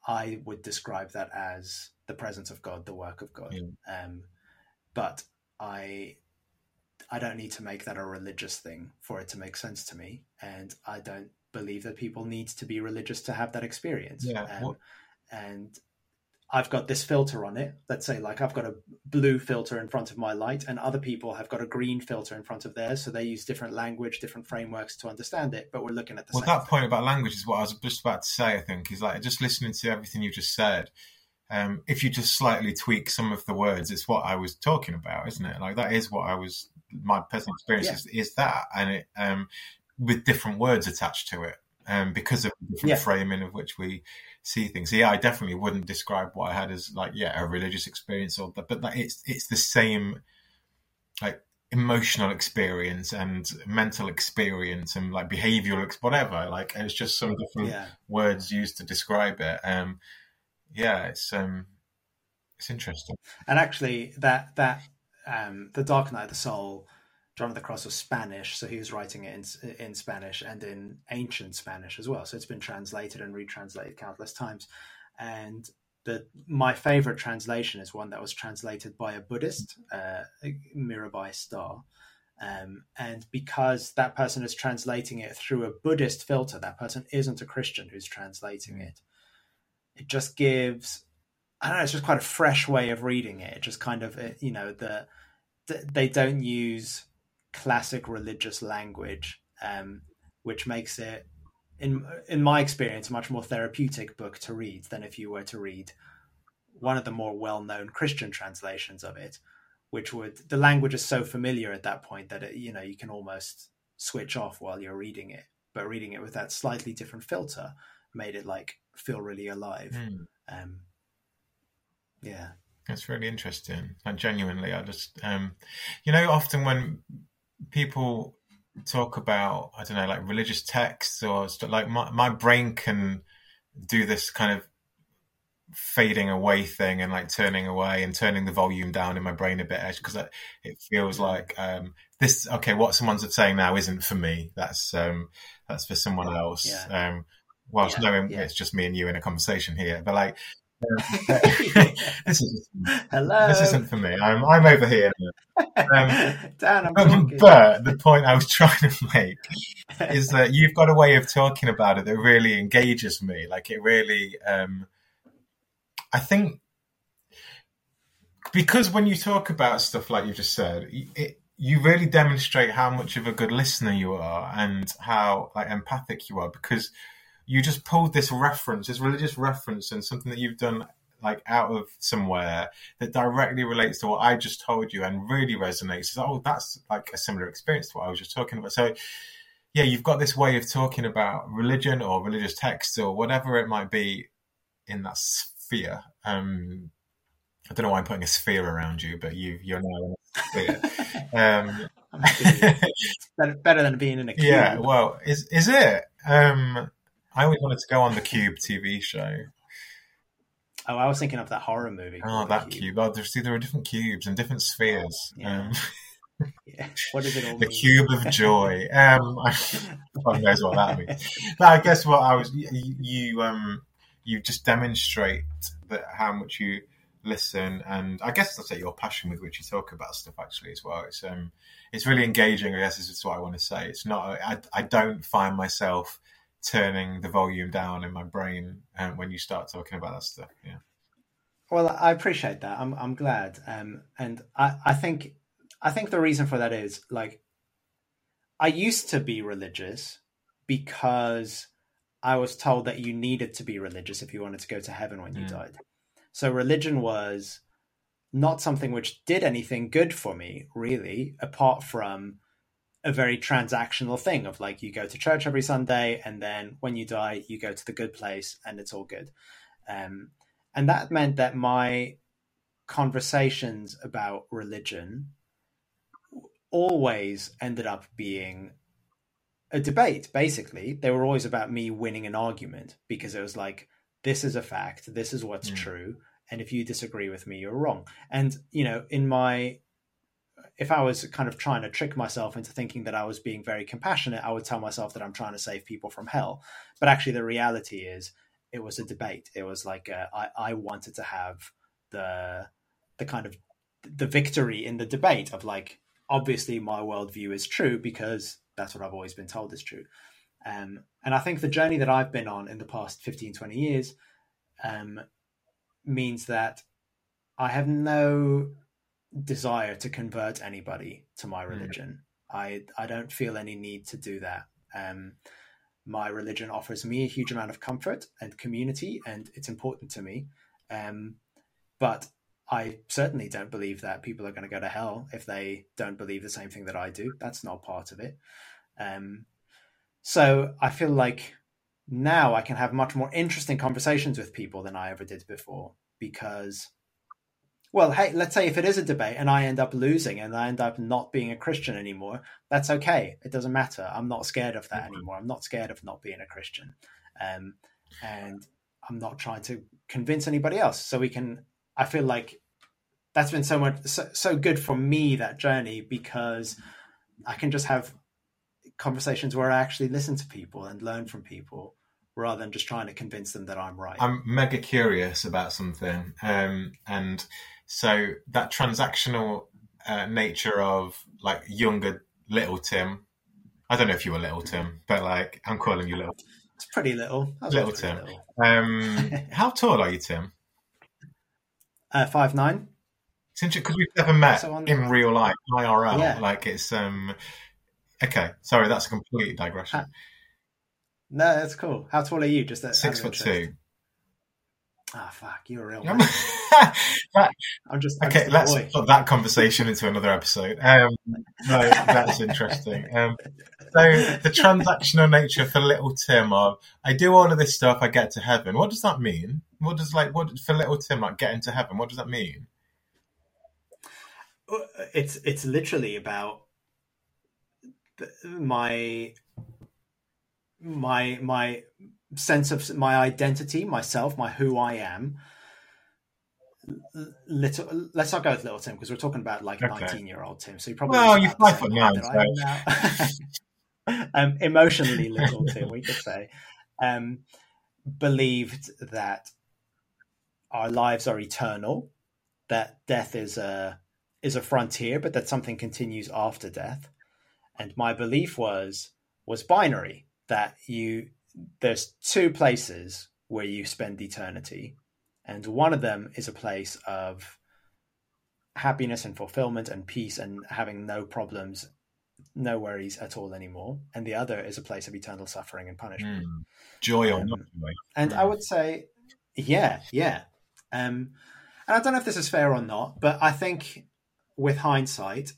I would describe that as the presence of God, the work of God. Yeah. Um, but I I don't need to make that a religious thing for it to make sense to me, and I don't believe that people need to be religious to have that experience. Yeah, Um, and I've got this filter on it. Let's say, like, I've got a blue filter in front of my light, and other people have got a green filter in front of theirs. So they use different language, different frameworks to understand it. But we're looking at the Well, that point about language is what I was just about to say. I think is like just listening to everything you just said. Um, if you just slightly tweak some of the words, it's what I was talking about, isn't it? Like that is what I was. My personal experience Yeah. is, is that, and it um, with different words attached to it, um, because of the Yeah. framing of which we see things. So, yeah, I definitely wouldn't describe what I had as like yeah a religious experience or that, but like, it's it's the same like emotional experience and mental experience and like behavioral ex- whatever like it's just some different yeah, words used to describe it um yeah it's um it's interesting and actually, that that um, the Dark Night of the Soul. John of the Cross was Spanish, so he was writing it in, in Spanish and in ancient Spanish as well. So it's been translated and retranslated countless times. And the my favorite translation is one that was translated by a Buddhist, uh, Mirabai Starr. Um, and because that person is translating it through a Buddhist filter, that person isn't a Christian who's translating it. It just gives, I don't know, it's just quite a fresh way of reading it. It just kind of, you know, the, the they don't use classic religious language, um, which makes it, in in my experience, a much more therapeutic book to read than if you were to read one of the more well known Christian translations of it, which would the language is so familiar at that point that it, you know you can almost switch off while you're reading it. But reading it with that slightly different filter made it like feel really alive. Hmm. Um, yeah, That's really interesting. And genuinely, I just, um, you know, often when people talk about, I don't know, like religious texts or stuff, like my, my brain can do this kind of fading away thing and like turning away and turning the volume down in my brain a bit because it feels like um, this. Okay, what someone's saying now isn't for me. That's um, that's for someone else. Yeah. Um, whilst Yeah, knowing yeah. it's just me and you in a conversation here, but like. [laughs] this is hello. this isn't for me. I'm I'm over here. Um, [laughs] Dan, I'm but, but the point I was [laughs] trying to make is that you've got a way of talking about it that really engages me. Like it really, um, I think, because when you talk about stuff like you just said, it, you really demonstrate how much of a good listener you are and how like empathic you are because you just pulled this reference, this religious reference, and something that you've done like out of somewhere that directly relates to what I just told you and really resonates. So, oh, that's like a similar experience to what I was just talking about. So, yeah, you've got this way of talking about religion or religious texts or whatever it might be in that sphere. Um, I don't know why I'm putting a sphere around you, but you you're now in a sphere. Um, [laughs] I'm happy. It's better, better than being in a [laughs] cube. yeah, well, is is it? Um, I always wanted to go on the Cube TV show. Oh, I was thinking of that horror movie. Oh, that The cube. Oh, see, there are different cubes and different spheres. Yeah. Um, [laughs] Yeah. What does it all the mean? cube of joy. [laughs] Um, I, God knows what that means. But I guess what I was you, you um you just demonstrate that how much you listen, and I guess that's like your passion with which you talk about stuff actually as well. It's um, it's really engaging. I guess this is what I want to say. It's not. I I don't find myself turning the volume down in my brain um, when you start talking about that stuff. Yeah. Well, I appreciate that. I'm I'm glad. Um, and I I think I think the reason for that is like I used to be religious because I was told that you needed to be religious if you wanted to go to heaven when you mm. died. So religion was not something which did anything good for me, really, apart from a very transactional thing of like you go to church every Sunday and then when you die, you go to the good place and it's all good. Um, and that meant that my conversations about religion always ended up being a debate basically they were always about me winning an argument because it was like this is a fact this is what's mm. true and if you disagree with me you're wrong and you know in my if i was kind of trying to trick myself into thinking that i was being very compassionate i would tell myself that i'm trying to save people from hell but actually the reality is it was a debate it was like uh, I, I wanted to have the the kind of the victory in the debate of like obviously my worldview is true because that's what I've always been told is true. Um, and I think the journey that I've been on in the past 15, 20 years um, means that I have no desire to convert anybody to my hmm. religion. Mm. I, I don't feel any need to do that. Um, my religion offers me a huge amount of comfort and community, and it's important to me. Um, but I certainly don't believe that people are going to go to hell if they don't believe the same thing that I do. That's not part of it. Um, so I feel like now I can have much more interesting conversations with people than I ever did before because, well, hey, let's say if it is a debate and I end up losing and I end up not being a Christian anymore, that's okay. It doesn't matter. I'm not scared of that anymore. I'm not scared of not being a Christian. Um, and I'm not trying to convince anybody else. So we can, I feel like that's been so much, so, so good for me, that journey, because I can just have conversations where I actually listen to people and learn from people rather than just trying to convince them that I'm right. I'm mega curious about something. Um, and so that transactional uh, nature of like younger little Tim, I don't know if you were little Tim, but like I'm calling you little. It's pretty little. Little Tim. Little. Um, [laughs] how tall are you, Tim? Uh, five nine. Since Because we've never met so in real life, IRL. Yeah. Like it's um, Okay, sorry, that's a complete digression. no, that's cool. How tall are you? Just at, six foot two. Ah, oh, fuck, you're a real man. [laughs] that, I'm just I'm okay. Just let's boy. put that conversation into another episode. Um, no, that's interesting. Um, so the transactional nature for little Tim of I do all of this stuff, I get to heaven. What does that mean? What does like what for little Tim like getting to heaven? What does that mean? It's it's literally about my my my sense of my identity, myself, my who I am. Little, let's not go with little Tim because we're talking about like okay. nineteen-year-old Tim. So you probably well, you're five foot nine. [laughs] Um, emotionally little Tim, we could say, um, believed that our lives are eternal, that death is a is a frontier, but that something continues after death and my belief was was binary that you there's two places where you spend eternity and one of them is a place of happiness and fulfillment and peace and having no problems no worries at all anymore and the other is a place of eternal suffering and punishment mm. joy or not joy and i would say yeah yeah um and i don't know if this is fair or not but i think with hindsight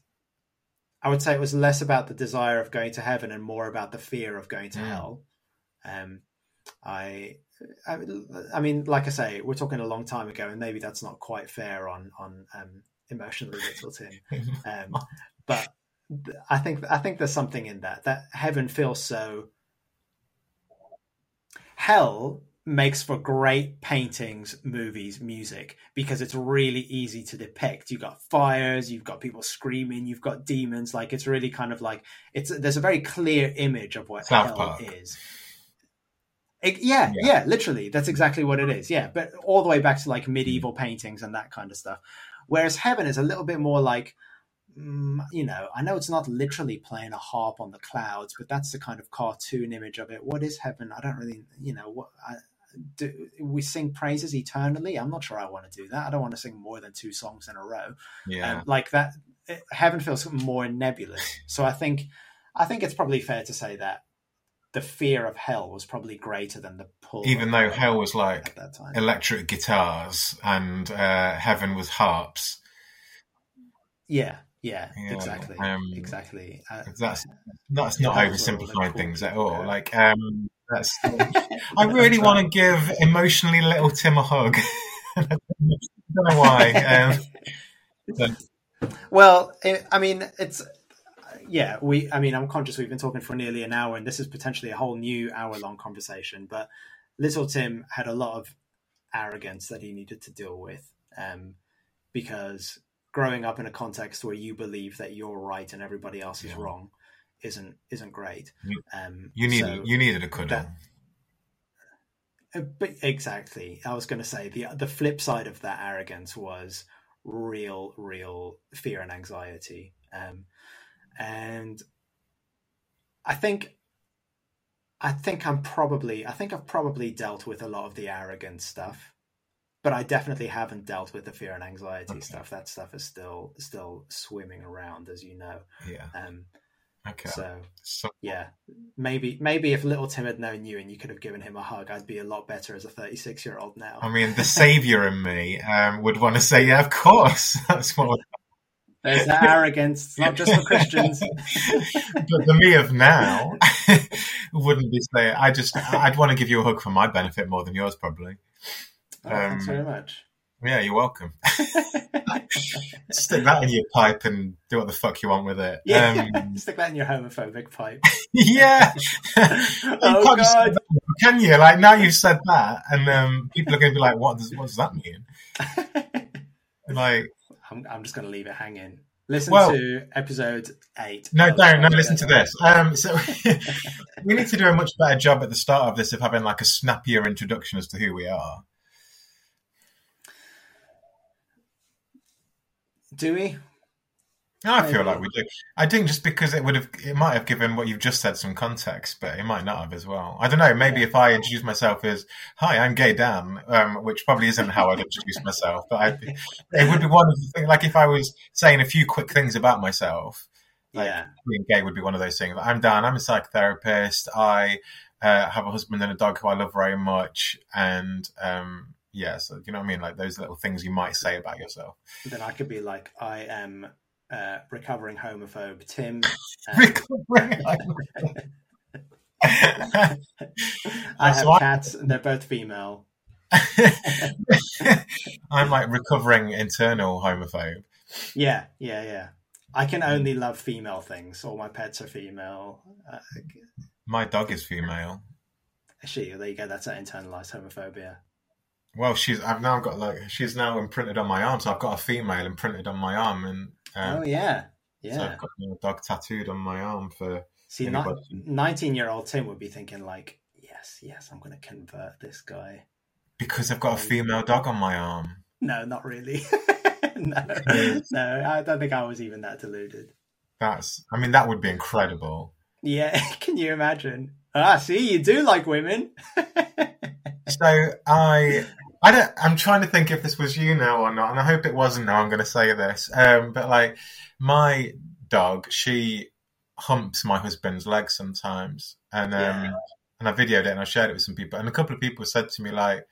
I would say it was less about the desire of going to heaven and more about the fear of going to mm. hell. Um, I, I, I, mean, like I say, we're talking a long time ago, and maybe that's not quite fair on on um, emotionally little Tim. [laughs] Um, but I think I think there's something in that that heaven feels so. Hell makes for great paintings, movies, music because it's really easy to depict. You've got fires, you've got people screaming, you've got demons. Like it's really kind of like it's there's a very clear image of what South hell Park. is. It- yeah, Yeah. yeah, literally. That's exactly what it is. Yeah, but all the way back to like medieval paintings and that kind of stuff. Whereas heaven is a little bit more like, mm, you know, I know it's not literally playing a harp on the clouds, but that's the kind of cartoon image of it. What is heaven? I don't really, you know, what I, do we sing praises eternally? I'm not sure I want to do that. I don't want to sing more than two songs in a row. Yeah. Um, like that, it, heaven feels more nebulous. So I think, I think it's probably fair to say that the fear of hell was probably greater than the pull. Even though hell was at like that time. electric guitars and uh, heaven was harps. Yeah, yeah, Yeah, exactly, um, exactly. Uh, That's that's not Those were all the oversimplifying things at all. yeah. Like, um, that's. [laughs] [laughs] I really want to give emotionally little Tim a hug. [laughs] I don't know why. Um, Well, I mean, it's yeah. We, I mean, I'm conscious we've been talking for nearly an hour, and this is potentially a whole new hour-long conversation. But little Tim had a lot of arrogance that he needed to deal with, um, because growing up in a context where you believe that you're right and everybody else is Yeah. wrong isn't isn't great. You- Um, you needed so- you needed a cuddle. Uh, But exactly, I was going to say the the flip side of that arrogance was real, real fear and anxiety, um, and I think, I think I'm probably, I think I've probably dealt with a lot of the arrogant stuff, but I definitely haven't dealt with the fear and anxiety Okay. stuff. That stuff is still still swimming around, as you know. yeah. Um, Okay. So So, yeah, maybe maybe if little Tim had known you and you could have given him a hug, I'd be a lot better as a 36 year old now. I mean, the savior in me um, would want to say, "Yeah, of course." [laughs] That's what. There's that arrogance. It's not just for Christians. [laughs] but the me of now [laughs] wouldn't be saying. I just, I'd want to give you a hug for my benefit more than yours, probably. Oh, thanks Um, very much. Yeah, you're welcome. [laughs] Stick that in your pipe and do what the fuck you want with it. yeah, Um, stick that in your homophobic pipe. yeah. Oh can't just say God! can you? Like now you've said that, and um, people are going to be like, "What does what does that mean?" Like, I'm, I'm just going to leave it hanging. Listen Well- to episode eight. no, don't. No, listen to this. Um, so [laughs] we need to do a much better job at the start of this of having like a snappier introduction as to who we are. Do we? I feel Maybe. like we do. I think just because it would have, it might have given what you've just said some context, but it might not have as well. I don't know. Maybe if I introduce myself as "Hi, I'm Gay Dan," um, which probably isn't how I'd introduce myself, but I, it would be [laughs] one of the things. Like if I was saying a few quick things about myself, Like- yeah. being gay would be one of those things. I'm Dan. I'm a psychotherapist. I uh, have a husband and a dog who I love very much, and um, yeah, so you know what I mean. Like those little things you might say about yourself. Then I could be like, I am uh, recovering homophobe Tim. [laughs] Recovering. [laughs] I have So cats, and they're both female. [laughs] I'm like recovering internal homophobe. Yeah, yeah, yeah. I can only love female things. All my pets are female. Uh, My dog is female. she, there you go. That's that internalized homophobia. Well, she's. I've now got like she's now imprinted on my arm, so I've got a female imprinted on my arm, and um, oh yeah, so yeah. I've got a dog tattooed on my arm for. See, nineteen-year-old Tim would be thinking like, yes, yes, I'm going to convert this guy. Because I've got a female dog on my arm. No, not really. [laughs] no, [laughs] no, I don't think I was even that deluded. That's. I mean, that would be incredible. Yeah, [laughs] can you imagine? Ah, see, you do like women. So I. I don't. I'm trying to think if this was you now or not, and I hope it wasn't. Now I'm going to say this, um, but like my dog, she humps my husband's leg sometimes, and um, Yeah. and I videoed it and I shared it with some people, and a couple of people said to me like,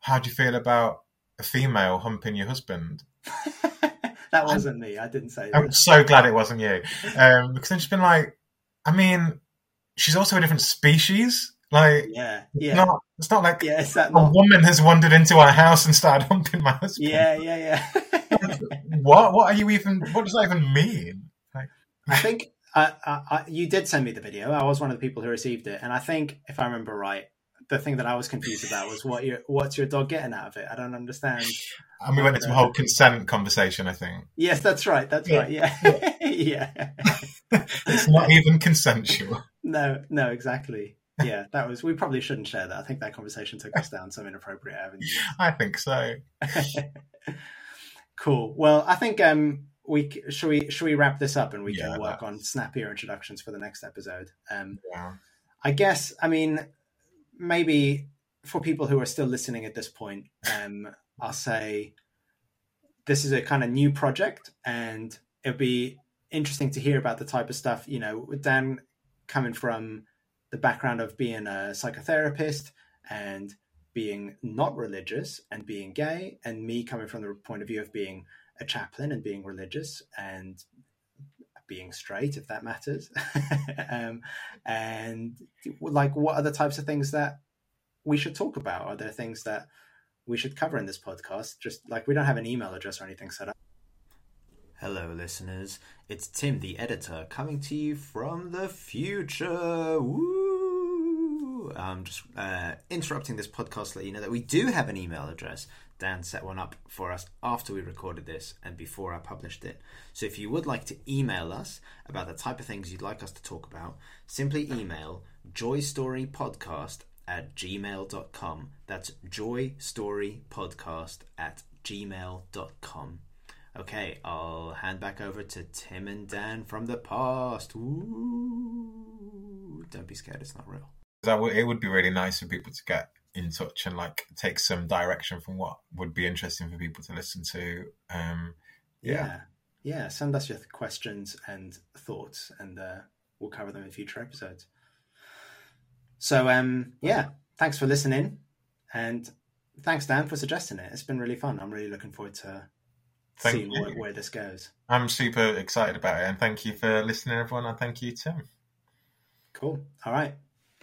"How do you feel about a female humping your husband?" [laughs] that wasn't me. I didn't say I'm so glad it wasn't you, um, because I've just been like, I mean, she's also a different species. Like, Yeah, it's yeah, not. It's not like yeah. That a not? woman has wandered into our house and started [laughs] humping my husband. Yeah, yeah, yeah. [laughs] What? What are you even? What does that even mean? I think I, I, I, you did send me the video. I was one of the people who received it, and I think if I remember right, the thing that I was confused about was what your what's your dog getting out of it? I don't understand. And we went into a whole consent conversation. I think Yes, that's right. That's Yeah. right. Yeah, yeah. [laughs] it's not even consensual. No, no, exactly. Yeah, that was. We probably shouldn't share that. I think that conversation took us down some inappropriate avenues. [laughs] I think so. [laughs] cool. Well, I think um, we should we should we wrap this up and we Yeah, can work that's- on snappier introductions for the next episode. Um, Yeah. I guess. I mean, maybe for people who are still listening at this point, um, I'll say this is a kind of new project, and it'll be interesting to hear about the type of stuff. You know, with Dan coming from the background of being a psychotherapist and being not religious and being gay, and me coming from the point of view of being a chaplain and being religious and being straight, if that matters. [laughs] um, and like, what are the types of things that we should talk about? Are there things that we should cover in this podcast? Just like we don't have an email address or anything set up. Hello, listeners. It's Tim, the editor, coming to you from the future. Woo! I'm just uh, interrupting this podcast to let you know that we do have an email address. Dan set one up for us after we recorded this and before I published it. So if you would like to email us about the type of things you'd like us to talk about, simply email joystorypodcast at gmail.com. That's joystorypodcast at gmail.com. Okay, I'll hand back over to Tim and Dan from the past. Ooh, don't be scared, it's not real. That would, it would be really nice for people to get in touch and like take some direction from what would be interesting for people to listen to. Um, Yeah. Yeah. Yeah, send us your questions and thoughts, and uh, we'll cover them in future episodes. So, um, yeah, thanks for listening, and thanks, Dan, for suggesting it. It's been really fun. I'm really looking forward to Thank seeing where, where this goes. I'm super excited about it, and thank you for listening, everyone, and thank you, Tim. Cool. All right.